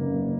They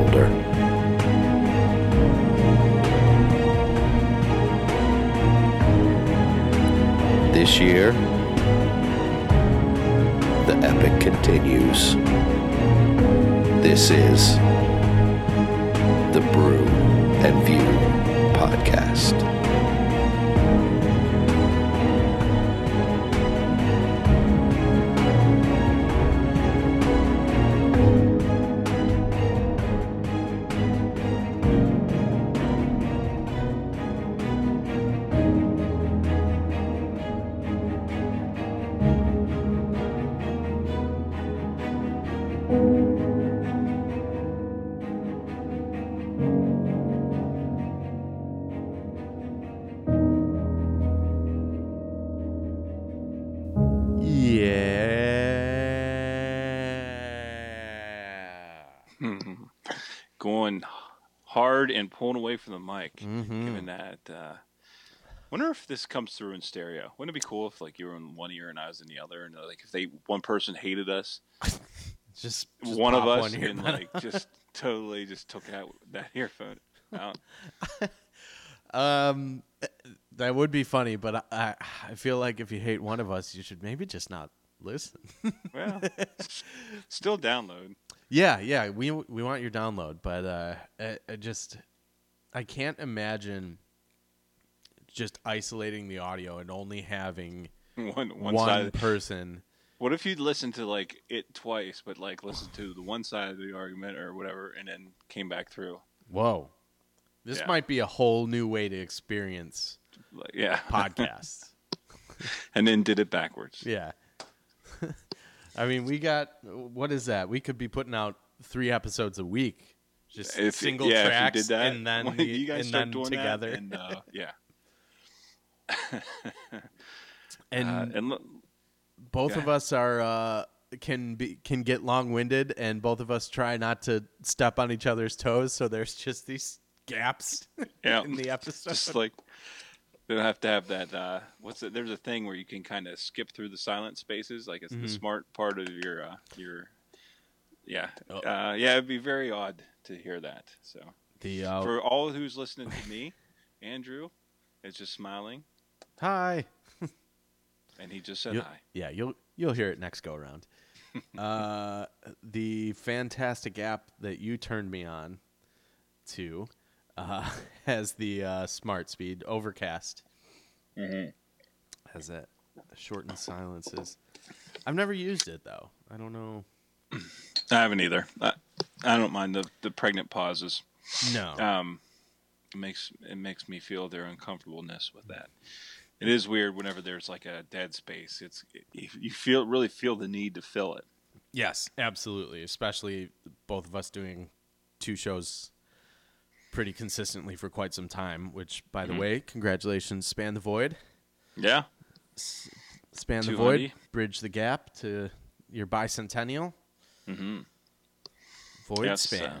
Continues. This is away from the mic. Mhm. Given that, uh, wonder if this comes through in stereo. Wouldn't it be cool if like you were in one ear and I was in the other, and uh, like if they one person hated us, Just, just one of us, one and like just totally just took out that earphone out. um, that would be funny, but I, I feel like if you hate one of us, you should maybe just not listen. Well, still download. yeah, yeah, we we want your download, but uh, I, I just I can't imagine just isolating the audio and only having One one, one, person. What if you'd listen to like it twice, but like listen to the one side of the argument or whatever, and then came back through? Whoa, this Yeah. might be a whole new way to experience Like, yeah, podcasts. and then did it backwards. Yeah. I mean, we got what is that? We could be putting out three episodes a week, just If- single yeah, tracks, did that, and then the- you guys and start then doing together. that, and uh, yeah, and uh, and look, both of us are uh, can be can get long winded, and both of us try not to step on each other's toes. So there's just these gaps yeah, in the episode. just like they don't have to have that. Uh, what's it? There's a thing where you can kind of skip through the silent spaces, like it's Mhm. the smart part of your uh, your. Yeah, Oh. uh, yeah, it'd be very odd to hear that. So the uh, for all who's listening to me, Andrew is just smiling, hi. and he just said You'll- hi. Yeah, you'll you'll hear it next go around. uh, the fantastic app that you turned me on to uh, has the uh, smart speed overcast. Mm-hmm. Has that shortened silences. I've never used it though. I don't know. I haven't either. I, I don't mind the, the pregnant pauses. No. Um, it makes it makes me feel their uncomfortableness with that. It is weird whenever there's like a dead space. It's you you feel really feel the need to fill it. yes, absolutely. Especially both of us doing two shows pretty consistently for quite some time. Which, by the Mhm. way, congratulations, span the void. Yeah, Span the void, bridge the gap to your bicentennial. Mm-hmm. Void Yes, uh,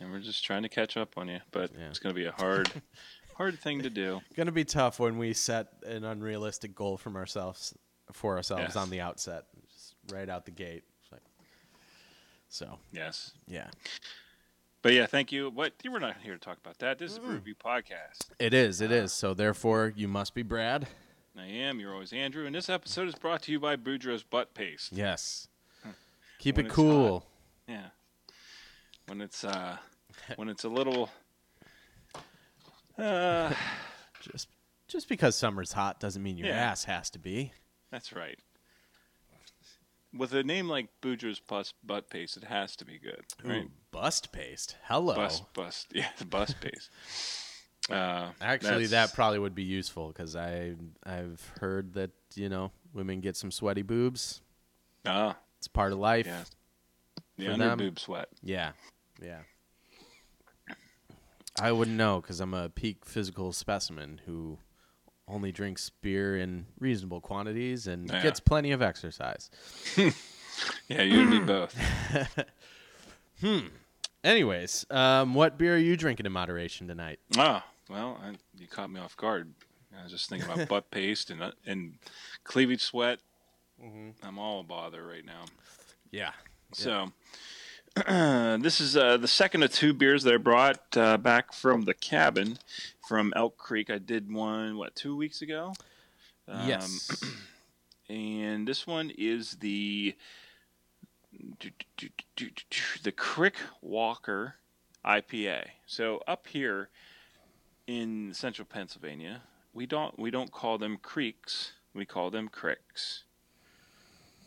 and we're just trying to catch up on you, but Yeah. it's going to be a hard, hard thing to do. Gonna be tough when we set an unrealistic goal from ourselves for ourselves Yes. on the outset, just right out the gate. So Yes. yeah, But yeah, thank you. But we're not here to talk about that. This is a review podcast. it is. It is. So therefore, you must be Brad. I am. You're always Andrew, and this episode is brought to you by Boudreaux's Butt Paste. Yes. Keep it cool. Yeah. When it's uh, when it's a little. Uh, Just just because summer's hot doesn't mean your Yeah. ass has to be. that's right. With a name like Boudreaux's Bus Butt Paste, it has to be good, right? Ooh, bust paste. Hello. Bust, bust, yeah, the bus paste. Uh, Actually, that's- that probably would be useful because I I've heard that you know women get some sweaty boobs. Ah, It's part of life. yeah. The under boob sweat. Yeah, yeah. I wouldn't know because I'm a peak physical specimen who only drinks beer in reasonable quantities and Yeah. gets plenty of exercise. Yeah, you'd be both. Hmm. Anyways, um, what beer are you drinking in moderation tonight? Ah, well, I, you caught me off guard. I was just thinking about butt paste and uh, and cleavage sweat. I'm all a bother right now. Yeah. So, this is uh, the second of two beers that I brought uh, back from the cabin from Elk Creek. I did one what two weeks ago. Um, yes. and this one is the the Crick Walker IPA. So up here in central Pennsylvania, we don't we don't call them creeks, we call them cricks.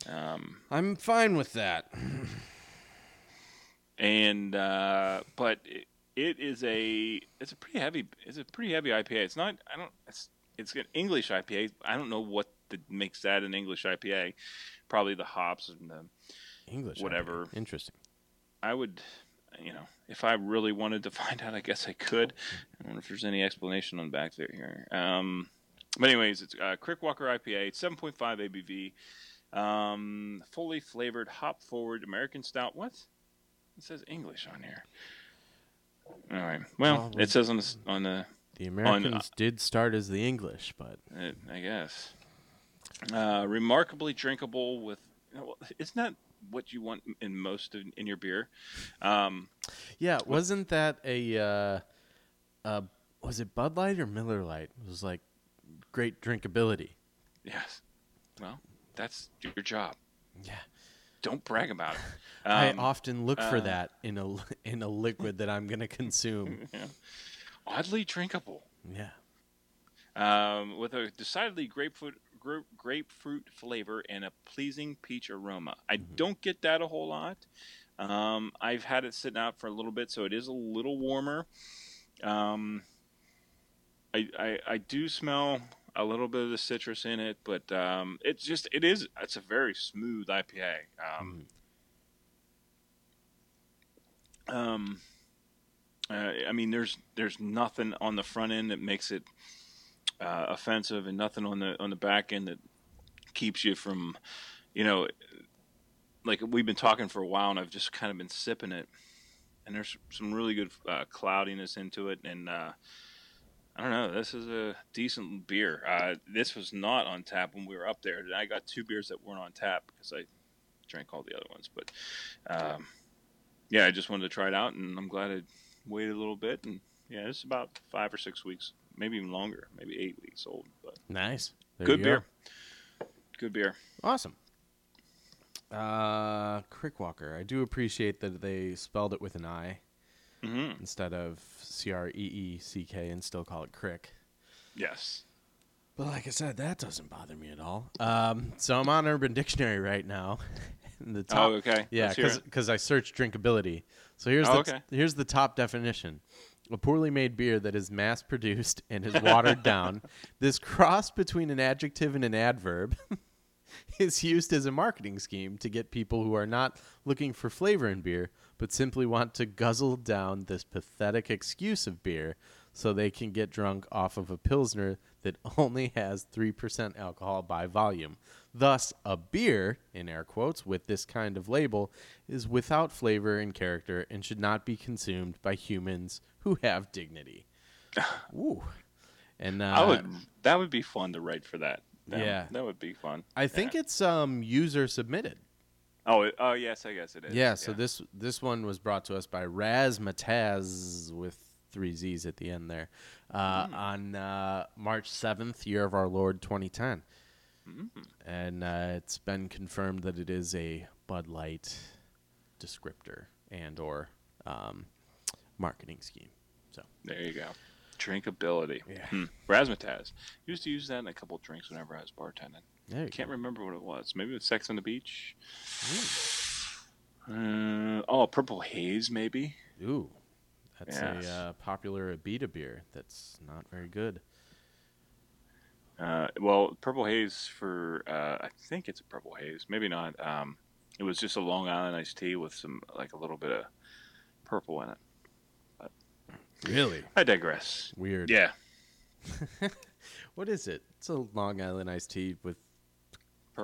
Um, I'm fine with that. and uh, but it, it is a it's a pretty heavy it's a pretty heavy IPA. It's not I don't it's it's an English IPA. I don't know what the, makes that an English IPA. Probably the hops and the English. Whatever. IPA. Interesting. I would, you know, if I really wanted to find out, I guess I could. I wonder if there's any explanation on the back there here. Um, but anyways, it's uh, Crickwalker IPA. 7.5 ABV, um, fully flavored, hop forward American stout. What? It says English on here. All right. Well, Well, it says on the on the The Americans did start as the English, but uh, I guess. Uh, remarkably drinkable with. You know, isn't that what you want in most of, in your beer? Um, yeah, wasn't that a uh, uh, was it Bud Light or Miller Light? It was like great drinkability. Yes. Well, that's your job. Yeah. Don't brag about it. I Um, often look for uh, that in a in a liquid that I'm going to consume. oddly drinkable, Yeah. um, with a decidedly grapefruit grapefruit flavor and a pleasing peach aroma. I don't get that a whole lot. Um, I've had it sitting out for a little bit, so it is a little warmer. Um, I, I I do smell a little bit of the citrus in it, but um, it's just it is it's a very smooth IPA. Um, um, uh, I mean, there's there's nothing on the front end that makes it uh, offensive, and nothing on the on the back end that keeps you from, you know, like we've been talking for a while, and I've just kind of been sipping it, and there's some really good uh, cloudiness into it, and uh, I don't know, this is a decent beer. Uh, this was not on tap when we were up there. and I got two beers that weren't on tap because I drank all the other ones, but. Um, yeah, I just wanted to try it out, and I'm glad I waited a little bit. And yeah, it's about five or six weeks, maybe even longer, maybe eight weeks old. But Nice. There good beer, go. good beer. Awesome. Uh, Crickwalker. I do appreciate that they spelled it with an I hmm instead of C R E E C K and still call it Crick. Yes. But like I said, that doesn't bother me at all. Um, so I'm on Urban Dictionary right now. The top, oh, okay. Yeah, Let's hear it. because I searched drinkability. So here's Oh, the okay. here's the top definition: a poorly made beer that is mass produced and is watered down. This cross between an adjective and an adverb is used as a marketing scheme to get people who are not looking for flavor in beer, but simply want to guzzle down this pathetic excuse of beer so they can get drunk off of a Pilsner that only has 3% alcohol by volume. Thus, a beer, in air quotes, with this kind of label is without flavor and character and should not be consumed by humans who have dignity. Ooh. And uh, would. That would be fun to write for that. That- Yeah. that would be fun. I think Yeah. it's um user submitted. Oh, it- oh yes, I guess it is. Yeah, so this this one was brought to us by Razmataz with three Z's at the end there uh, on uh, March 7th, year of our Lord 2010. And uh, it's been confirmed that it is a Bud Light descriptor and or um, marketing scheme. So There you go. Drinkability. Yeah. Hmm. Razzmatazz. Used to use that in a couple of drinks whenever I was bartending. There Can't go. remember what it was. Maybe it was Sex on the Beach. Uh, oh, Purple Haze, maybe. Ooh, that's Yes. a uh, popular Abita beer that's not very good. Uh, well, Purple Haze for uh, I think it's a Purple Haze. Maybe not. Um, it was just a Long Island iced tea with some like a little bit of purple in it. Really I digress. weird. Yeah, What is it? It's a Long Island iced tea with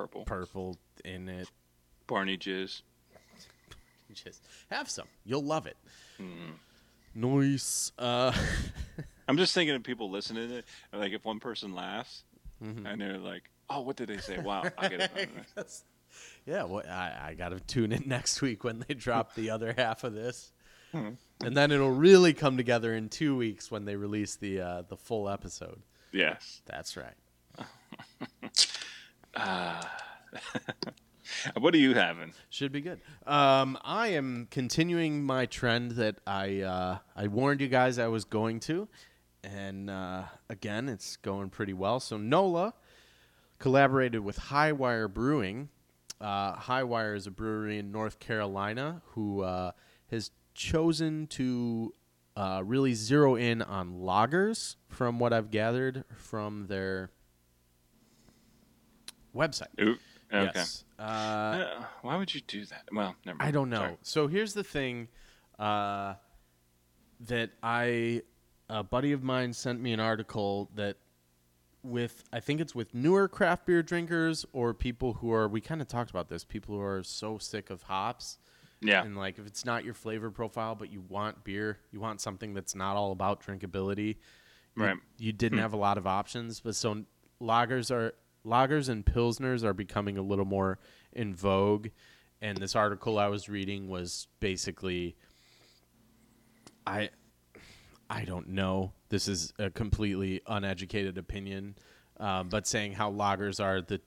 purple. purple in it. Barney jizz. Just have some. You'll love it. Mm. Nice. Uh, I'm just thinking of people listening to it. Like if one person laughs Mm-hmm. and they're like, "Oh, what did they say?" Wow, I get it. yeah, well, I, I got to tune in next week when they drop the other half of this. Hmm. And then it'll really come together in two weeks when they release the uh, the full episode. yes. That's right. What are you having? Should be good. Um, I am continuing my trend that I uh, I warned you guys I was going to, and uh, again, it's going pretty well. So Nola collaborated with Hi-Wire Brewing. Uh, Hi-Wire is a brewery in North Carolina who uh, has chosen to uh, really zero in on lagers, from what I've gathered from their website. Okay. Yes. Uh, Uh, why would you do that? Well, never mind. I don't know. Sorry. So here's the thing uh, that I a buddy of mine sent me an article that with I think it's with newer craft beer drinkers or people who are we kind of talked about this people who are so sick of hops Yeah. and like if it's not your flavor profile but you want beer you want something that's not all about drinkability Right. you didn't have a lot of options but so lagers are lagers and pilsners are becoming a little more in vogue. And this article i was reading was basically i i don't know. This is a completely uneducated opinion um, but saying how lagers are the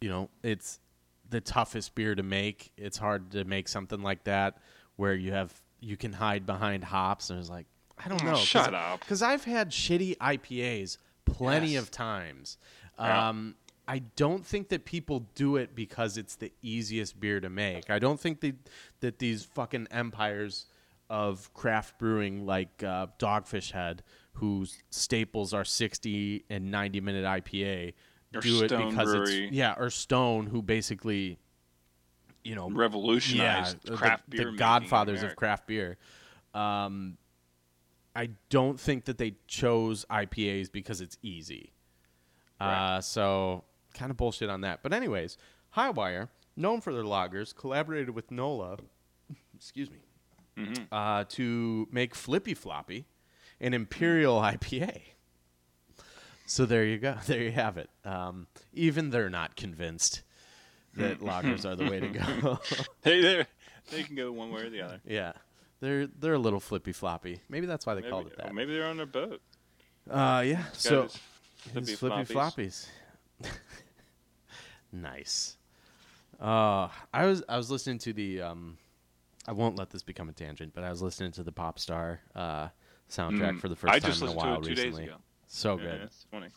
you know it's the toughest beer to make. It's hard to make something like that where you have you can hide behind hops. And it's like i don't Oh, know shut up. because i've had shitty ipas plenty Yes. of times. Um, i don't think that people do it because it's the easiest beer to make i don't think that, that these fucking empires of craft brewing like uh, dogfish head whose staples are 60 and 90 minute ipa Or do it because Brewery. it's yeah or stone who basically you know Revolutionized the- craft the, beer. the godfathers of craft beer. Um, I don't think that they chose IPAs because it's easy. Uh, so kind of bullshit on that. But anyways, Hi-Wire, known for their lagers, collaborated with Nola, excuse me, Mm-hmm. uh, to make Flippy Floppy, an Imperial IPA. So there you go. There you have it. Um, even they're not convinced that lagers are the way to go. They they they can go one way or the other. Yeah, they're they're a little flippy floppy. Maybe that's why they Maybe, called it that. maybe they're on their boat. Uh, yeah. So flippy flippy floppies. floppies. nice. Uh, I was I was listening to the um, I won't let this become a tangent, but I was listening to the pop star uh soundtrack Mm. for the first I time in a while recently. So Yeah, good.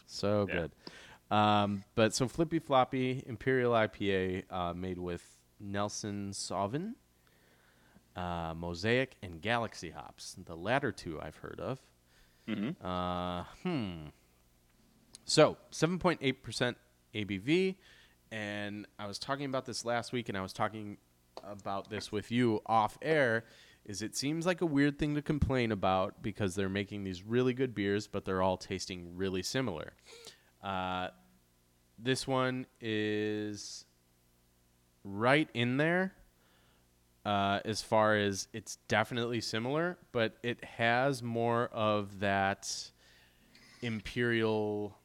So Yeah. good. Um, but so Flippy Floppy Imperial IPA uh, made with Nelson Sauvin, uh, Mosaic, and Galaxy hops. The latter two I've heard of. Mhm. Uh, hmm. So 7.8% ABV. And I was talking about this last week, and I was talking about this with you off air. Is it seems like a weird thing to complain about because they're making these really good beers, but they're all tasting really similar. Uh, this one is right in there uh, as far as it's definitely similar, but it has more of that imperial,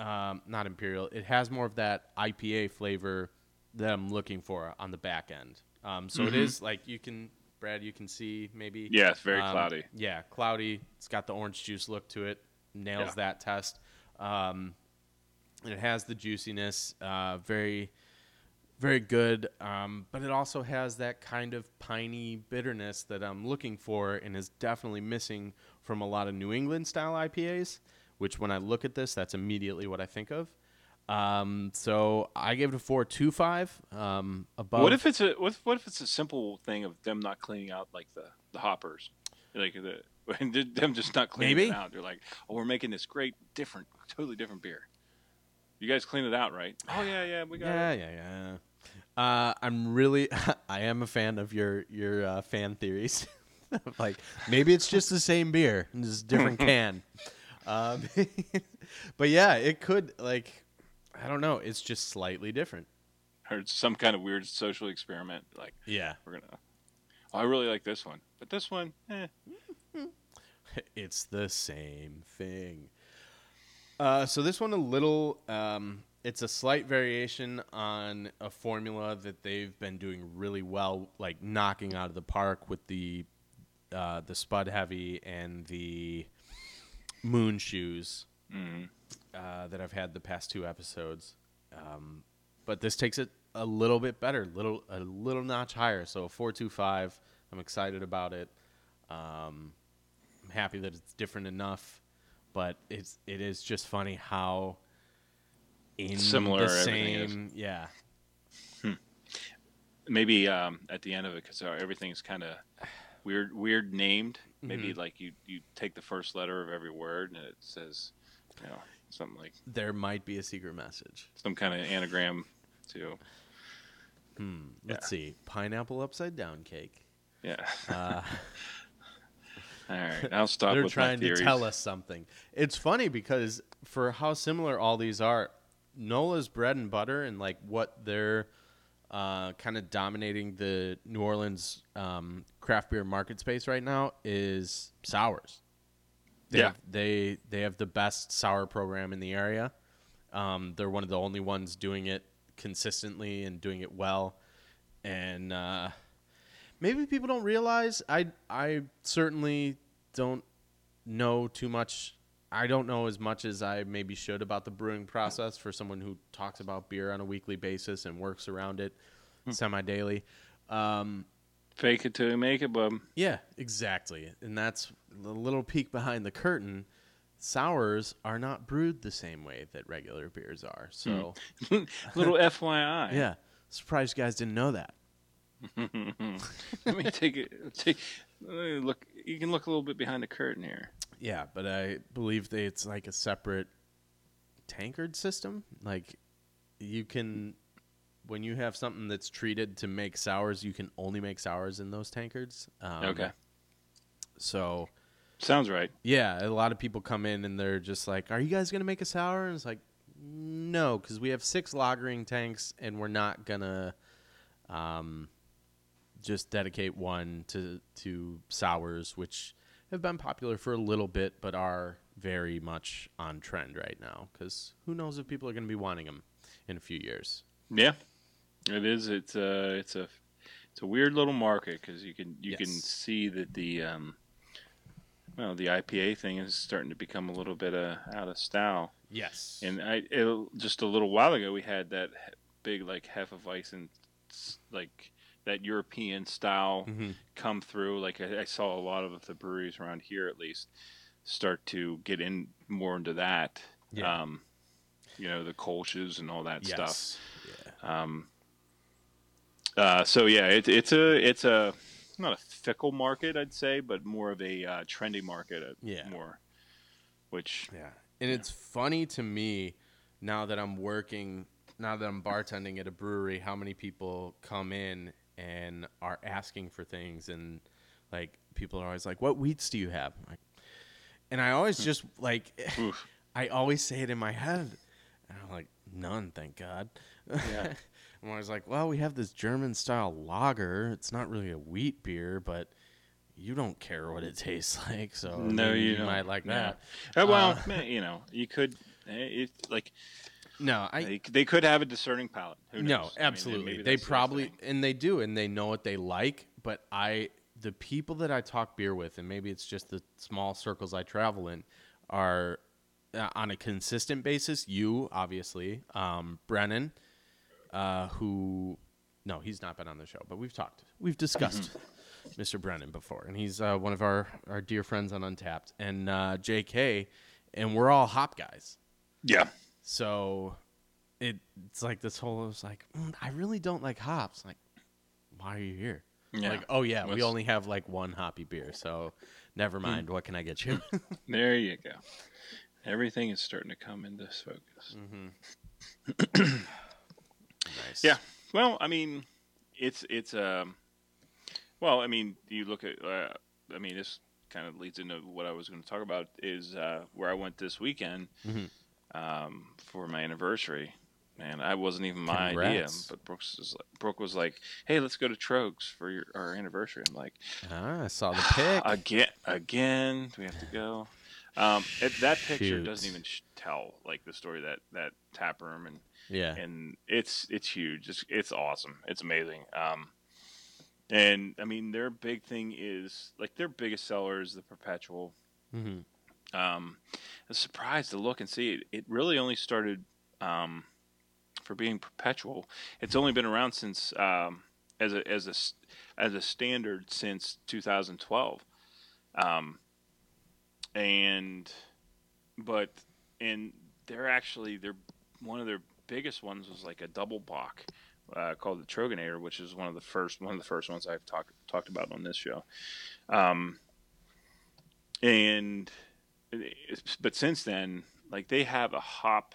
um, not imperial. It has more of that IPA flavor that I'm looking for on the back end. Um, so it is like you can, Brad, you can see maybe. Mm-hmm. Yeah, it's very um, cloudy. Yeah, cloudy. It's got the orange juice look to it. Nails Yeah. that test. Um, and it has the juiciness. Uh, very, very good. Um, but it also has that kind of piney bitterness that I'm looking for, and is definitely missing from a lot of New England style IPAs. Which, when I look at this, that's immediately what I think of. Um, so I gave it a four two five. Um, above. What if it's a what if, what if it's a simple thing of them not cleaning out like the the hoppers, like the them just not cleaning Maybe. it out? They're like, oh, we're making this great, different, totally different beer. You guys clean it out, right? Oh yeah, yeah, we got Yeah, it. yeah, yeah. Uh, I'm really, I am a fan of your your uh, fan theories. like maybe it's just the same beer, just different can. Um, but yeah, it could like, I don't know. It's just slightly different. Or some kind of weird social experiment. Like Yeah, we're gonna. Oh, I really like this one, but this one, eh. it's the same thing. Uh, so this one a little, um, it's a slight variation on a formula that they've been doing really well, like knocking out of the park with the uh, the Spud Heavy and the Moon Shoes Mm. uh, that I've had the past two episodes. Um, but this takes it a little bit better, little a little notch higher. So four two five. I'm excited about it. Um, I'm happy that it's different enough, but it's it is just funny how in Similar the everything is. same yeah maybe um, at the end of it because everything's kind of weird weird named Mm-hmm. maybe like you you take the first letter of every word and it says you know something like there might be a secret message. some kind of anagram to Hmm. Let's see, pineapple upside down cake. yeah Uh, all right i'll stop they're trying to tell us something. It's funny because for how similar all these are, Nola's bread and butter and like what they're uh, kind of dominating the New Orleans um, craft beer market space right now is sours. They Yeah. have, they they have the best sour program in the area. Um, they're one of the only ones doing it consistently and doing it well. And uh, maybe people don't realize. I I certainly don't know too much. I don't know as much as I maybe should about the brewing process for someone who talks about beer on a weekly basis and works around it semi daily. Um, fake it till you make it bub yeah, exactly. And that's the little peek behind the curtain. Sours are not brewed the same way that regular beers are. So, little fyi yeah, surprised you guys didn't know that. let me take it take let me look you can look a little bit behind the curtain here Yeah, but I believe that it's like a separate tankard system. Like you can when you have something that's treated to make sours, you can only make sours in those tankards. Um, okay So sounds right yeah, a lot of people come in and they're just like, "Are you guys gonna make a sour?" And it's like, no, because we have six lagering tanks, and we're not gonna um, just dedicate one to to sours, which have been popular for a little bit, but are very much on trend right now. Because who knows if people are gonna be wanting them in a few years? Yeah, it is. It's a it's a it's a weird little market because you can you can see that the um, well the IPA thing is starting to become a little bit uh, out of style. Yes. And I it, just a little while ago we had that big like Hefeweizen and like that European style Mhm. come through. Like I, I saw a lot of the breweries around here at least start to get in more into that. Yeah. Um, you know the Kölsches and all that stuff. Yeah. Um, uh, so yeah, it, it's a it's a not a fickle market, I'd say, but more of a uh, trendy market. uh, Yeah. More, which Yeah. And it's funny to me now that I'm working, now that I'm bartending at a brewery, how many people come in and are asking for things. And like, people are always like, what wheats do you have? Like, and I always just like, I always say it in my head. And I'm like, none, thank God. Yeah. I'm always like, well, we have this German style lager. It's not really a wheat beer, but you don't care what it tastes like, so No, you you don't. might like No. that. Uh, well, Uh, you know, you could, eh, it, like, No, I they, they could have a discerning palate. Who knows? no, I mean, absolutely. they that's the probably and they do, and they know what they like. But I, the people that I talk beer with, and maybe it's just the small circles I travel in, are uh, on a consistent basis. You obviously, um, Brennan, uh, who, no, he's not been on the show, but we've talked, we've discussed. Mr. Brennan before, and he's uh, one of our, our dear friends on Untappd, and uh, J.K., and we're all hop guys. Yeah. So it, it's like this whole, it was like, mm, I really don't like hops. Like, why are you here? Yeah. Like, oh, yeah, we only have like one hoppy beer. So never mind. What can I get you? There you go. Everything is starting to come into focus. nice. Yeah. Well, I mean, it's it's um, well, I mean, you look at, uh, I mean, this kind of leads into what I was going to talk about is uh, where I went this weekend Mhm. Um, for my anniversary. Man, I wasn't even my idea, but Brooks was like, Brooke was like, "Hey, let's go to Tröegs for your, our anniversary." I'm like, Ah, I saw the pic. again, again, do we have to go? Um, it, that picture Shoot. doesn't even sh- tell like the story that that tap room and yeah. and it's it's huge. It's it's awesome. It's amazing. Um, and I mean, their big thing is like their biggest seller is the perpetual. hmm Um, I was surprised to look and see it. It really only started um, for being perpetual. It's only been around since um, as a as a as a standard since 2012. Um, and but and they're actually they're one of their biggest ones was like a double bock uh, called the Troegenator, which is one of the first one of the first ones I've talked talked about on this show. Um, and but since then, like they have a hop,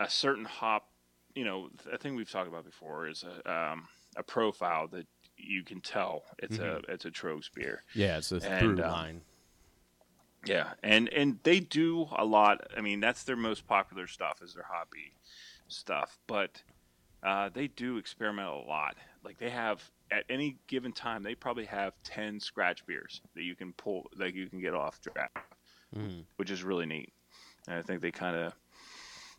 a certain hop. You know, a thing we've talked about before is a um, a profile that you can tell it's a it's a Tröegs beer. Yeah, it's a through um, line. Yeah, and and they do a lot. I mean, that's their most popular stuff is their hoppy stuff, but uh, they do experiment a lot. Like they have at any given time, they probably have ten scratch beers that you can pull, that you can get off draft, Mhm. which is really neat. And I think they kind of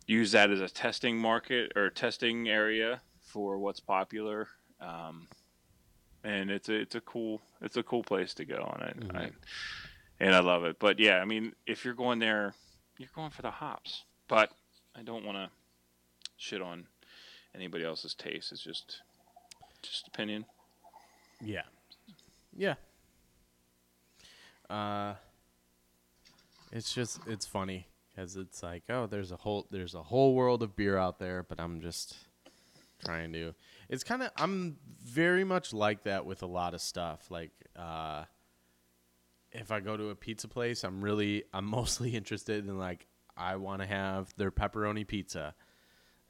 use that as a testing market or testing area for what's popular. Um, and it's a it's a cool it's a cool place to go, and I, Mhm. I and I love it. But yeah, I mean, if you're going there, you're going for the hops. But I don't want to shit on anybody else's taste. It's just just opinion. Yeah. Yeah. Uh it's just it's funny cuz it's like, oh, there's a whole there's a whole world of beer out there, but I'm just trying to It's kind of I'm very much like that with a lot of stuff. Like uh if I go to a pizza place, I'm really I'm mostly interested in like I want to have their pepperoni pizza.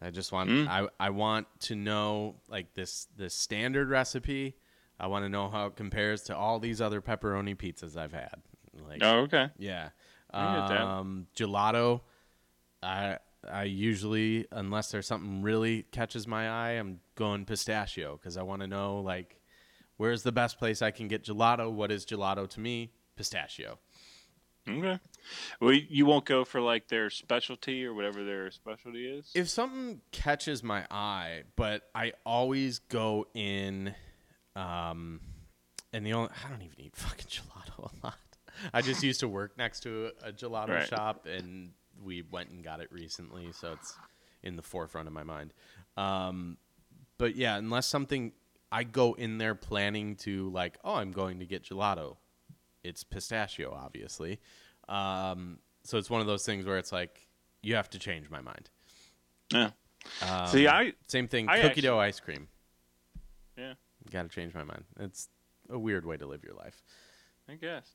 I just want Mm. I I want to know like this this standard recipe. I want to know how it compares to all these other pepperoni pizzas I've had. Like Oh, okay. yeah. I get that. Um, gelato. I I usually, unless there's something really catches my eye, I'm going pistachio because I want to know like where's the best place I can get gelato. What is gelato to me? Pistachio. Okay. Well, you won't go for like their specialty or whatever their specialty is. If something catches my eye, but I always go in, um, and the only I don't even eat fucking gelato a lot. I just used to work next to a, gelato Right. shop, and we went and got it recently, so it's in the forefront of my mind. Um, but yeah, unless something I go in there planning to like, oh, I'm going to get gelato. It's pistachio, obviously. Um, so it's one of those things where it's like you have to change my mind. yeah. Um, See, I same thing. I cookie actually- dough ice cream. yeah, Got to change my mind. It's a weird way to live your life. I guess.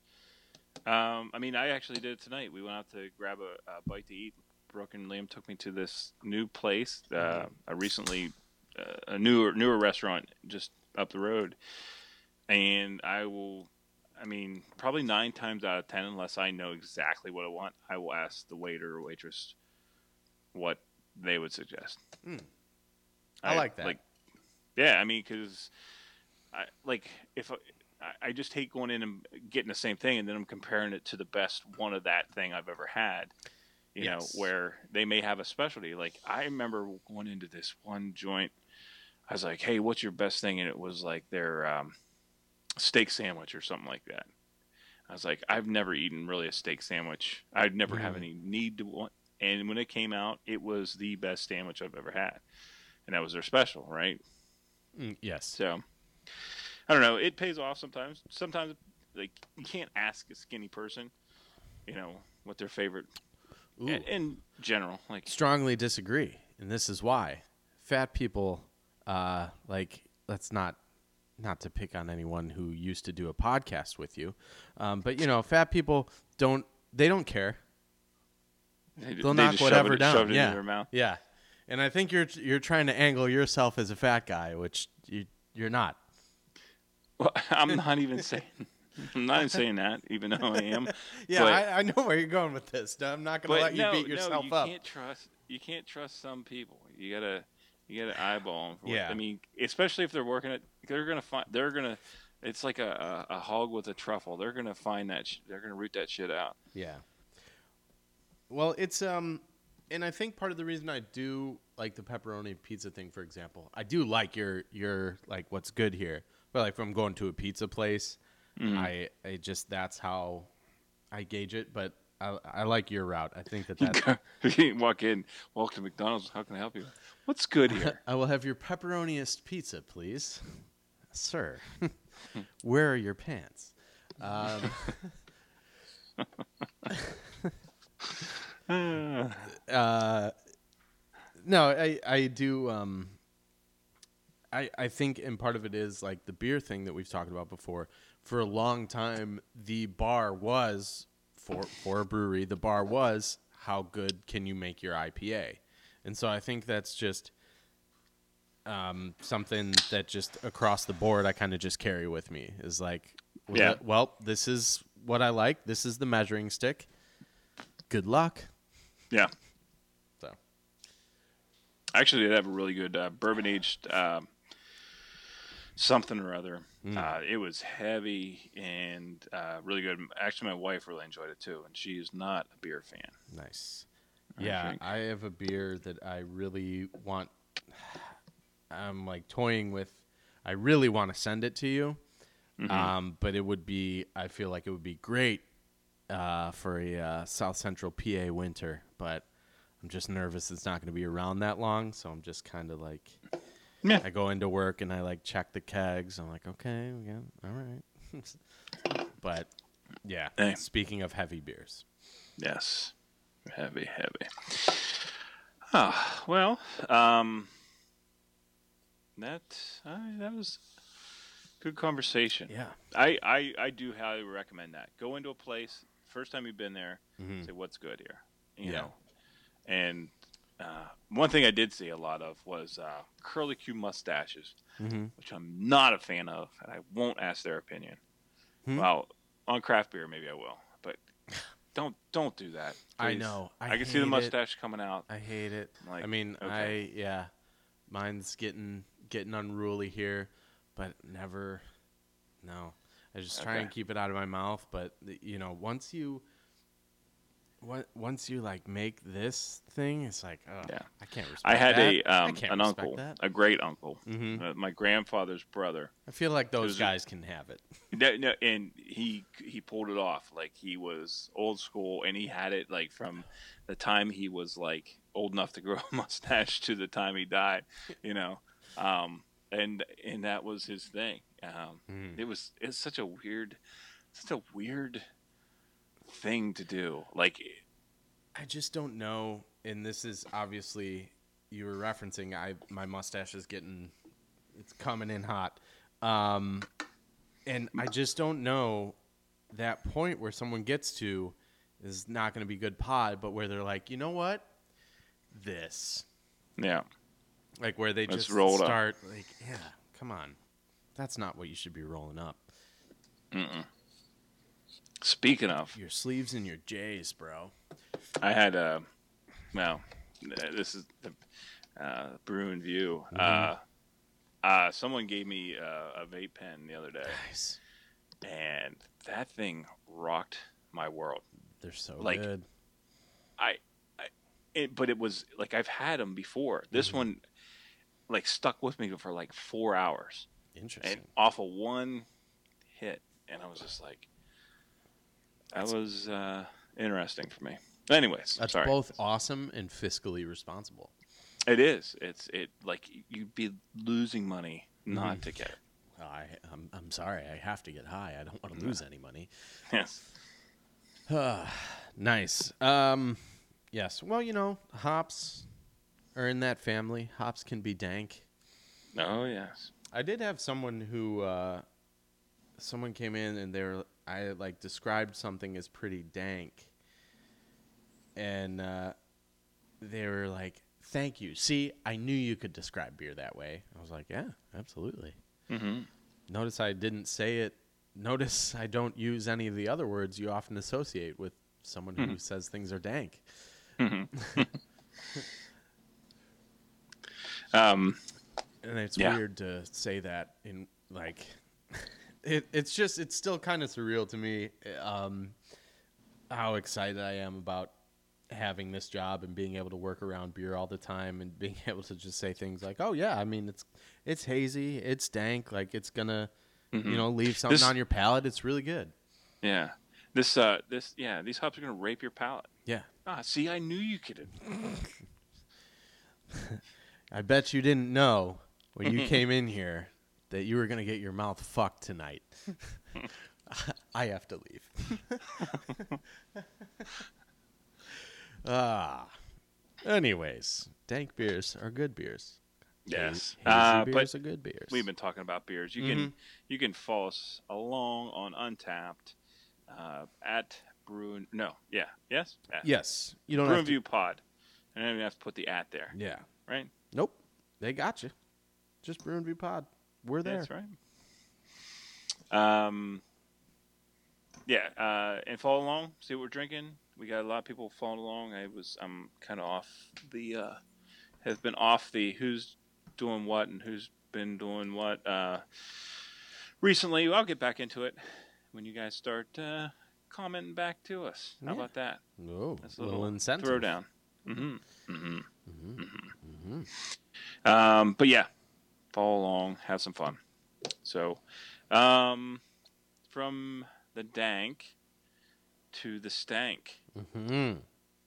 Um, I mean, I actually did it tonight. We went out to grab a, a bite to eat. Brooke and Liam took me to this new place. Uh, a recently uh, a newer newer restaurant just up the road, and I will. I mean, probably nine times out of ten, unless I know exactly what I want, I will ask the waiter or waitress what they would suggest. Hmm. I like that. Like, yeah, I mean, because I like if I, I, I just hate going in and getting the same thing, and then I'm comparing it to the best one of that thing I've ever had. You Yes. know, where they may have a specialty. Like I remember going into this one joint. I was like, "Hey, what's your best thing?" And it was like their um, steak sandwich or something like that. I was like, I've never eaten really a steak sandwich. I'd never have Mhm. any need to want. And when it came out, it was the best sandwich I've ever had, and that was their special, right? Mm, yes. So I don't know. It pays off sometimes. Sometimes like you can't ask a skinny person, you know, what their favorite Ooh. in, in general. Like strongly disagree, and this is why. Fat people, uh, like, let's not, not to pick on anyone who used to do a podcast with you, um, but you know, fat people don't, they don't care. they, They'll they knock whatever it, down. yeah, into their mouth. yeah. And I think you're you're trying to angle yourself as a fat guy, which you you're not. Well, I'm not even saying. I'm not even saying that, even though I am. Yeah, But- I, I know where you're going with this. I'm not going to let no, you beat yourself no, you up. can't trust. You can't trust some people. You gotta, you gotta eyeball them. For what- Yeah. I mean, especially if they're working it, they're gonna find. They're gonna. It's like a, a, a hog with a truffle. They're gonna find that. Sh- they're gonna root that shit out. Yeah. Well, it's um, and I think part of the reason I do like the pepperoni pizza thing, for example, I do like your your like what's good here. But like from going to a pizza place, Mm-hmm. I I just that's how I gauge it. But I I like your route. I think that that you walk in, walk to McDonald's. How can I help you? What's good here? I will have your pepperoniest pizza, please, sir. Where are your pants? Um, uh, no, I I do. Um, I I think, and part of it is like the beer thing that we've talked about before. For a long time, the bar was for for a brewery. The bar was how good can you make your IPA, and so I think that's just um, something that just across the board I kind of just carry with me is like, well, Yeah. that- well, this is what I like. This is the measuring stick. Good luck. yeah. So Actually, they have a really good uh, bourbon aged um, something or other. Mm. Uh, it was heavy and uh, really good. Actually, my wife really enjoyed it too, and she is not a beer fan. nice. I Yeah, think. I have a beer that I really want. I'm like toying with. I really want to send it to you, Mm-hmm. um, but it would be. I feel like it would be great uh, for a uh, South Central PA winter, but I'm just nervous it's not going to be around that long. So I'm just kind of like, Yeah. I go into work and I like check the kegs. I'm like, okay, we got all right. but yeah, Hey. speaking of heavy beers, Yes, heavy, heavy. Ah, well, um, that uh, that was good conversation. yeah, I, I I do highly recommend that. Go into a place first time you've been there. Mhm. Say what's good here, you Yeah. know. And uh, one thing I did see a lot of was uh, curly Q mustaches, Mhm. which I'm not a fan of, and I won't ask their opinion. Hmm. Well, on craft beer, maybe I will, but don't don't do that. I know. I I, can see the hate it. mustache coming out. I hate it. Like, I mean, okay. I yeah, mine's getting getting unruly here, but never. No, I just try and keep it out of my mouth. But you know, once you, what once you like make this thing, it's like, oh, Yeah. I can't respect. I had that. a I um, can't an uncle, That. a great uncle, Mhm. uh, my grandfather's brother. I feel like those There's a- guys can have it. That, no, and he he pulled it off like he was old school, and he had it like from the time he was like old enough to grow a mustache to the time he died, you know, um, and and that was his thing. Um, Mhm. It was it's such a weird, such a weird thing to do. Like, I just don't know. And this is obviously you were referencing. I my mustache is getting, it's coming in hot, um, and I just don't know that point where someone gets to is not going to be good pod, but where they're like, you know what, this, yeah, like where they Let's just roll it up. start like, yeah, come on, that's not what you should be rolling up. Speaking of, Your sleeves and your J's, bro. I had a well, this is the uh, Bruin View. Uh, uh, someone gave me uh, a vape pen the other day, Nice. and that thing rocked my world. They're so Like, good. I, I it, but it was like I've had them before. This Mm-hmm. one, like, stuck with me for like four hours, Interesting. and off of one hit, and I was just like, that was uh, interesting for me. Anyways, That's sorry. both awesome and fiscally responsible. It is. It's it like you'd be losing money not Mm-hmm. to get it. I, I'm, I'm sorry. I have to get high. I don't want to lose any money. Yes. Nice. Um, yes. Well, you know, hops are in that family. Hops can be dank. Oh yes. I did have someone who, uh, someone came in and they were, I like described something as pretty dank, and uh, they were like, "Thank you." See, I knew you could describe beer that way. I was like, "Yeah, absolutely." Mm-hmm. Notice I didn't say it. Notice I don't use any of the other words you often associate with someone who says things are dank. Um. And it's Yeah. weird to say that in like it, it's just it's still kind of surreal to me um how excited I am about having this job and being able to work around beer all the time and being able to just say things like, "Oh yeah, I mean it's it's hazy, it's dank, like it's going to you know leave something This- on your palate. It's really good." Yeah. This. Uh. This. Yeah. These hops are gonna rape your palate. Yeah. Ah. See, I knew you could. I bet you didn't know when you came in here that you were going to get your mouth fucked tonight. I have to leave. ah. Anyways, dank beers are good beers. Yes. Hazy Uh. beers But are good beers. we've been talking about beers. You Mm-hmm. can you can follow us along on Untappd uh, at Brew. No. Yeah. Yes. At. yes, you don't Brew have and to. View Pod. I don't even have to put the at there. Yeah. Right. Nope. They got you. Just Brew and View Pod. We're there. That's right. Um, yeah, uh, and follow along. See what we're drinking. We got a lot of people following along. I was, I'm kind of off the, uh, have been off the who's doing what and who's been doing what. Uh, recently, I'll get back into it when you guys start uh, commenting back to us. How Yeah. about that? Oh, That's a little, little incentive. Throwdown. Mm-hmm. Mm-hmm. Mm-hmm. Um, but yeah, follow along, have some fun. So, um, from the dank to the stank hmm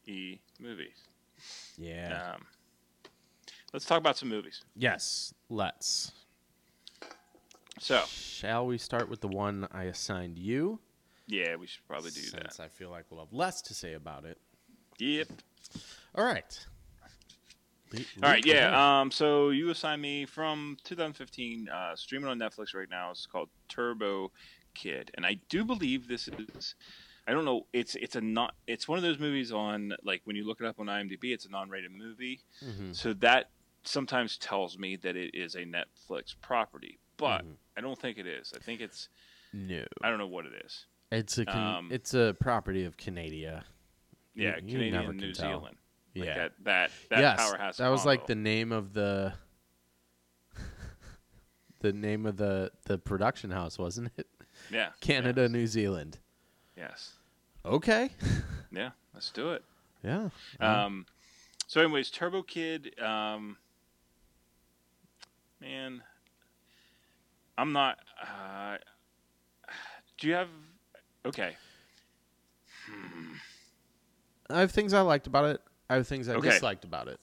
e movies. Yeah. Um, let's talk about some movies. yes. Let's. So, Shall we start with the one I assigned you? yeah, we should probably do since that. I feel like we'll have less to say about it. Yep. All right. Le- All right, lead the way. yeah. Um, so you assigned me from 2015, uh, streaming on Netflix right now. It's called Turbo Kid, and I do believe this is. I don't know. It's it's a not. It's one of those movies on like when you look it up on IMDb, it's a non-rated movie. Mhm. So that sometimes tells me that it is a Netflix property, but Mhm. I don't think it is. I think it's. no, I don't know what it is. it's a Um, it's a property of Canada. Yeah, you Canadian never and can New tell. Like yeah, that that that yes, powerhouse. that was like the name of the the name of the the production house, wasn't it? yeah Canada, Yes. New Zealand. yes. Okay. Yeah, let's do it. yeah. Um, so, anyways, Turbo Kid, um, man, I'm not. Uh, do you have? Okay, I have things I liked about it. I have things I Okay. disliked about it.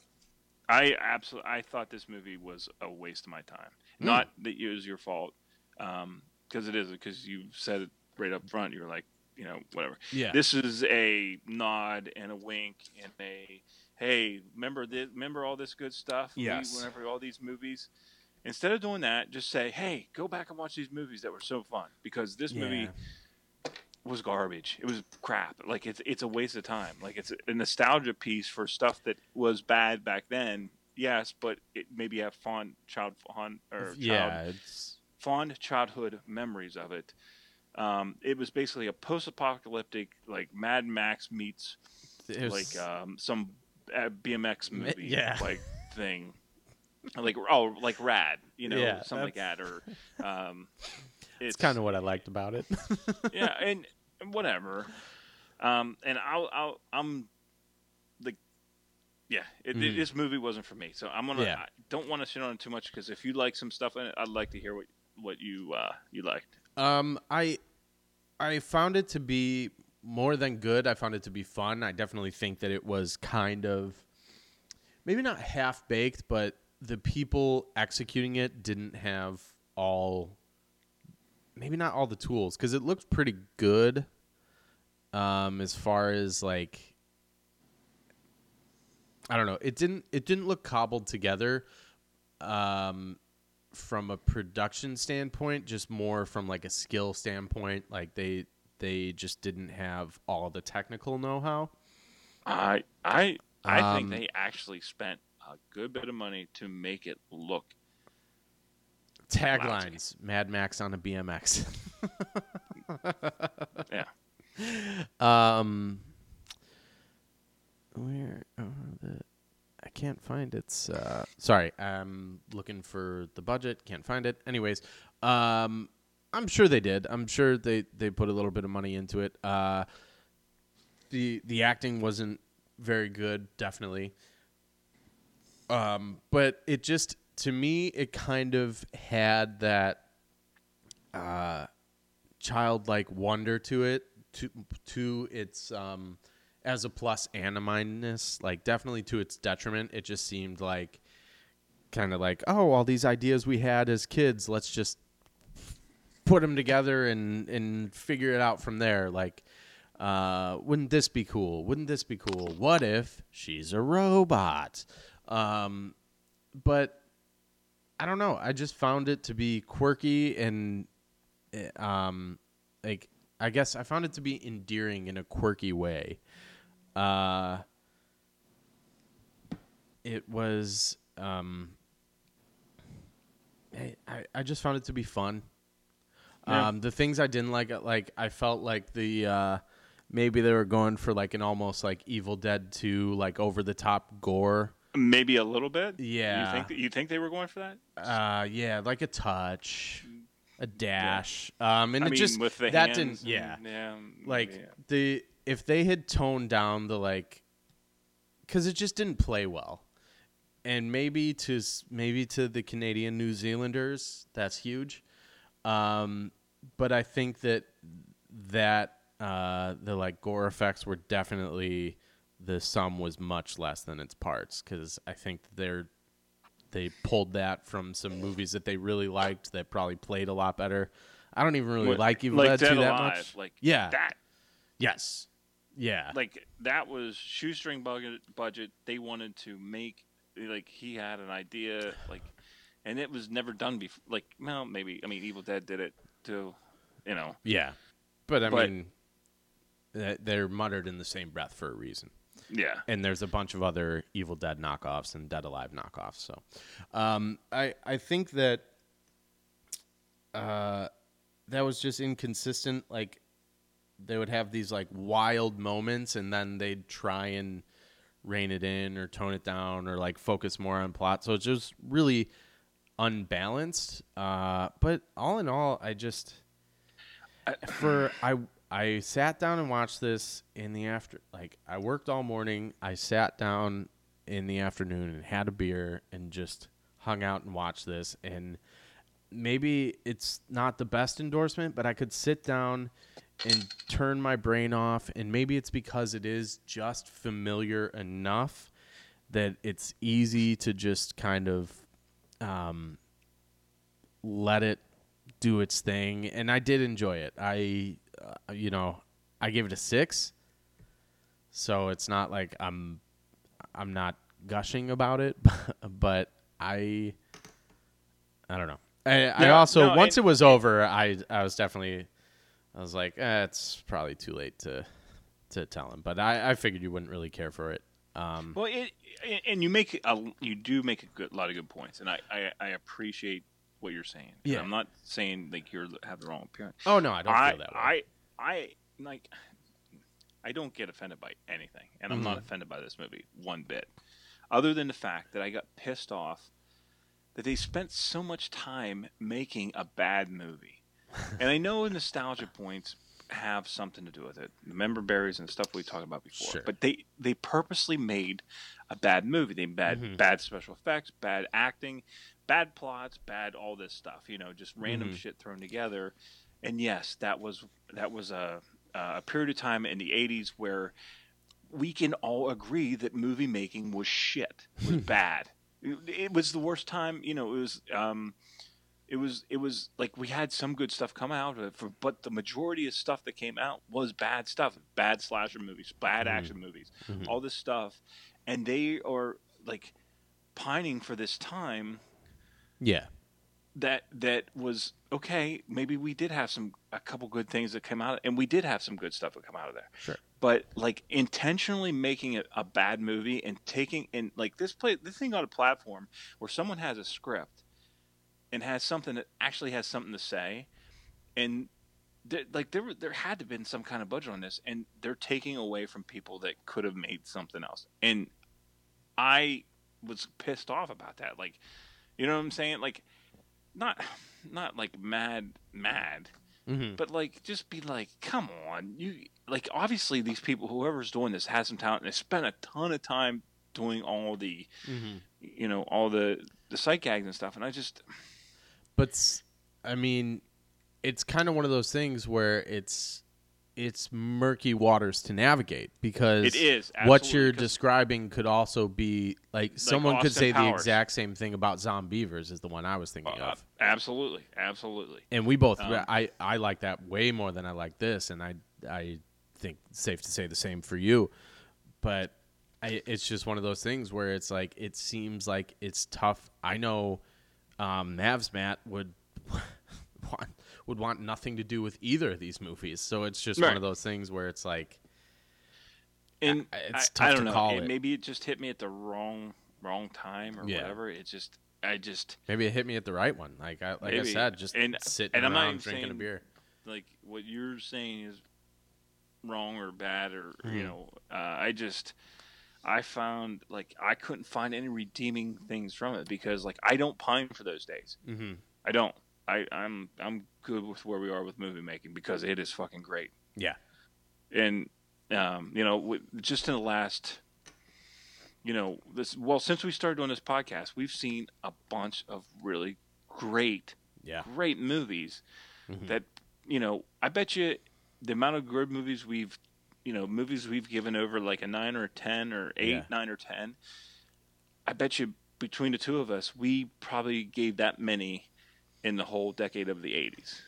I absolutely. I thought this movie was a waste of my time. Hmm. Not that it was your fault, because it isn't. Because you said it right up front. You're like, you know, whatever. Yeah. This is a nod and a wink and a hey, remember this, remember all this good stuff? We- Yes. whenever all these movies. Instead of doing that, just say, hey, go back and watch these movies that were so fun because this movie Yeah. Was garbage. It was crap. Like it's it's a waste of time. Like it's a nostalgia piece for stuff that was bad back then. Yes, but it maybe have fond child fond or child yeah, it's fond childhood memories of it. Um, it was basically a post-apocalyptic, like Mad Max meets there's like um, some uh, BMX movie, yeah. like thing, like oh, like Rad, you know, Yeah, something like that, or um, It's kind of what I liked about it. yeah, and, whatever. Um, and I'll, I'll, I'm the, yeah, it, Mhm. this movie wasn't for me. So I'm gonna, Yeah. I don't want to sit on it too much because if you like some stuff in it, I'd like to hear what what you uh, you liked. Um, I I found it to be more than good. I found it to be fun. I definitely think that it was kind of maybe not half baked, but the people executing it didn't have all maybe not all the tools because it looked pretty good. Um, as far as like I don't know, it didn't it didn't look cobbled together. Um, from a production standpoint, just more from like a skill standpoint. Like they they just didn't have all the technical know how. I I I Um, think they actually spent a good bit of money to make it look. Taglines: Mad Max on a BMX. Yeah. Um, where oh, the I can't find its. Uh, sorry, I'm looking for the budget. Can't find it. Anyways, um, I'm sure they did. I'm sure they they put a little bit of money into it. Uh, the the acting wasn't very good, definitely. Um, but it just to me, it kind of had that uh, childlike wonder to it, to to its um, as a plus and a minus. Like definitely to its detriment, it just seemed like kind of like oh, all these ideas we had as kids, let's just put them together and and figure it out from there. Like, uh, wouldn't this be cool? Wouldn't this be cool? What if she's a robot? Um, but I don't know. I just found it to be quirky and eh, um, like I guess I found it to be endearing in a quirky way. Uh, it was um, I, I I just found it to be fun. Yeah. Um, the things I didn't like, like I felt like the uh, maybe they were going for like an almost like Evil Dead 2, like over the top gore. Maybe a little bit. Yeah. You think that, you think they were going for that? Uh, yeah, like a touch, a dash. Um, and I it mean, just with the that didn't. and- Yeah, yeah. like yeah. the if they had toned down the like, because it just didn't play well, and maybe to maybe to the Canadian New Zealanders that's huge, um, but I think that that uh, the like gore effects were definitely the sum was much less than its parts because I think they're they pulled that from some movies that they really liked that probably played a lot better. I don't even really What- like Evil like Dead 2 Dead that Alive, much. Like Yeah. that. Yes. Yeah. Like that was shoestring budget. Budget. They wanted to make like he had an idea like, and it was never done before. Like well maybe I mean Evil Dead did it too. You know. yeah. But I But- mean, they're muttered in the same breath for a reason. Yeah. And there's a bunch of other Evil Dead knockoffs and Dead Alive knockoffs. So, um, I I think that uh, that was just inconsistent. Like they would have these like wild moments, and then they'd try and rein it in or tone it down or like focus more on plot. So it's just really unbalanced. Uh, but all in all, I just for I I sat down and watched this in the after like I worked all morning. I sat down in the afternoon and had a beer and just hung out and watched this. And maybe it's not the best endorsement, but I could sit down and turn my brain off. And maybe it's because it is just familiar enough that it's easy to just kind of um, let it do its thing. And i did enjoy it. I uh, you know i gave it a six so it's not like i'm i'm not gushing about it but i i don't know i, I also no, once and- it was over i i was definitely i was like eh, it's probably too late to to tell him but i i figured you wouldn't really care for it um Well, it, and you make a, you do make a good lot of good points, and I, I, I appreciate what you're saying. Yeah. I'm not saying like you're have the wrong appearance. oh no i don't I, feel that way I, I like. I don't get offended by anything, and I'm not Mm-hmm. offended by this movie one bit, other than the fact that I got pissed off that they spent so much time making a bad movie. and I know nostalgia points have something to do with it. The member berries and stuff we talked about before. Sure. But they they purposely made a bad movie. They bad Mhm. bad special effects, bad acting, bad plots, bad all this stuff. You know, just random Mhm. shit thrown together. And yes, that was that was a a period of time in the '80s where we can all agree that movie making was shit, was bad. It, it was the worst time. You know, it was. Um, it was it was like we had some good stuff come out of it, for, but the majority of stuff that came out was bad stuff, bad slasher movies, bad Mhm. action movies, Mhm. all this stuff, and they are like pining for this time Yeah. That that was okay. Maybe we did have some a couple good things that came out, and we did have some good stuff that come out of there. Sure. But like intentionally making it a bad movie and taking and like this play this thing on a platform where someone has a script and has something that actually has something to say, and there, like there there had to have been some kind of budget on this, and they're taking away from people that could have made something else, and I was pissed off about that. Like, you know what I'm saying? Like, not not like mad mad Mm-hmm. but like just be like come on you like obviously these people whoever's doing this has some talent and they spent a ton of time doing all the Mm-hmm. you know all the the sight gags and stuff and i just But i mean, it's kind of one of those things where it's it's murky waters to navigate because it is what you're describing could also be like someone could Austin say the exact same thing about Zombeavers is the one I was thinking uh, of. absolutely absolutely And we both um, I I like that way more than I like this and I I think it's safe to say the same for you. But I, it's just one of those things where it's like it seems like it's tough. I know um, Mavs Matt would want would want nothing to do with either of these movies. So it's just one of those things where it's like and I- it's I, I don't to know call it- it. maybe it just hit me at the wrong wrong time or Yeah. whatever it just i just maybe it hit me at the right one. Like I like I said, just And- sitting and I'm not even drinking a beer. like what you're saying is wrong or bad or Mhm. you know uh, i just i found like i couldn't find any redeeming things from it because like i don't pine for those days Mm-hmm. i don't i i'm i'm good with where we are with movie making because it is fucking great Yeah. and um, you know just in the last you know this well since we started doing this podcast we've seen a bunch of really great Yeah. great movies Mhm. that you know i bet you the amount of good movies we've you know movies we've given over like a 9 or a 10 or 8 Yeah. 9 or 10 i bet you between the two of us we probably gave that many in the whole decade of the 80s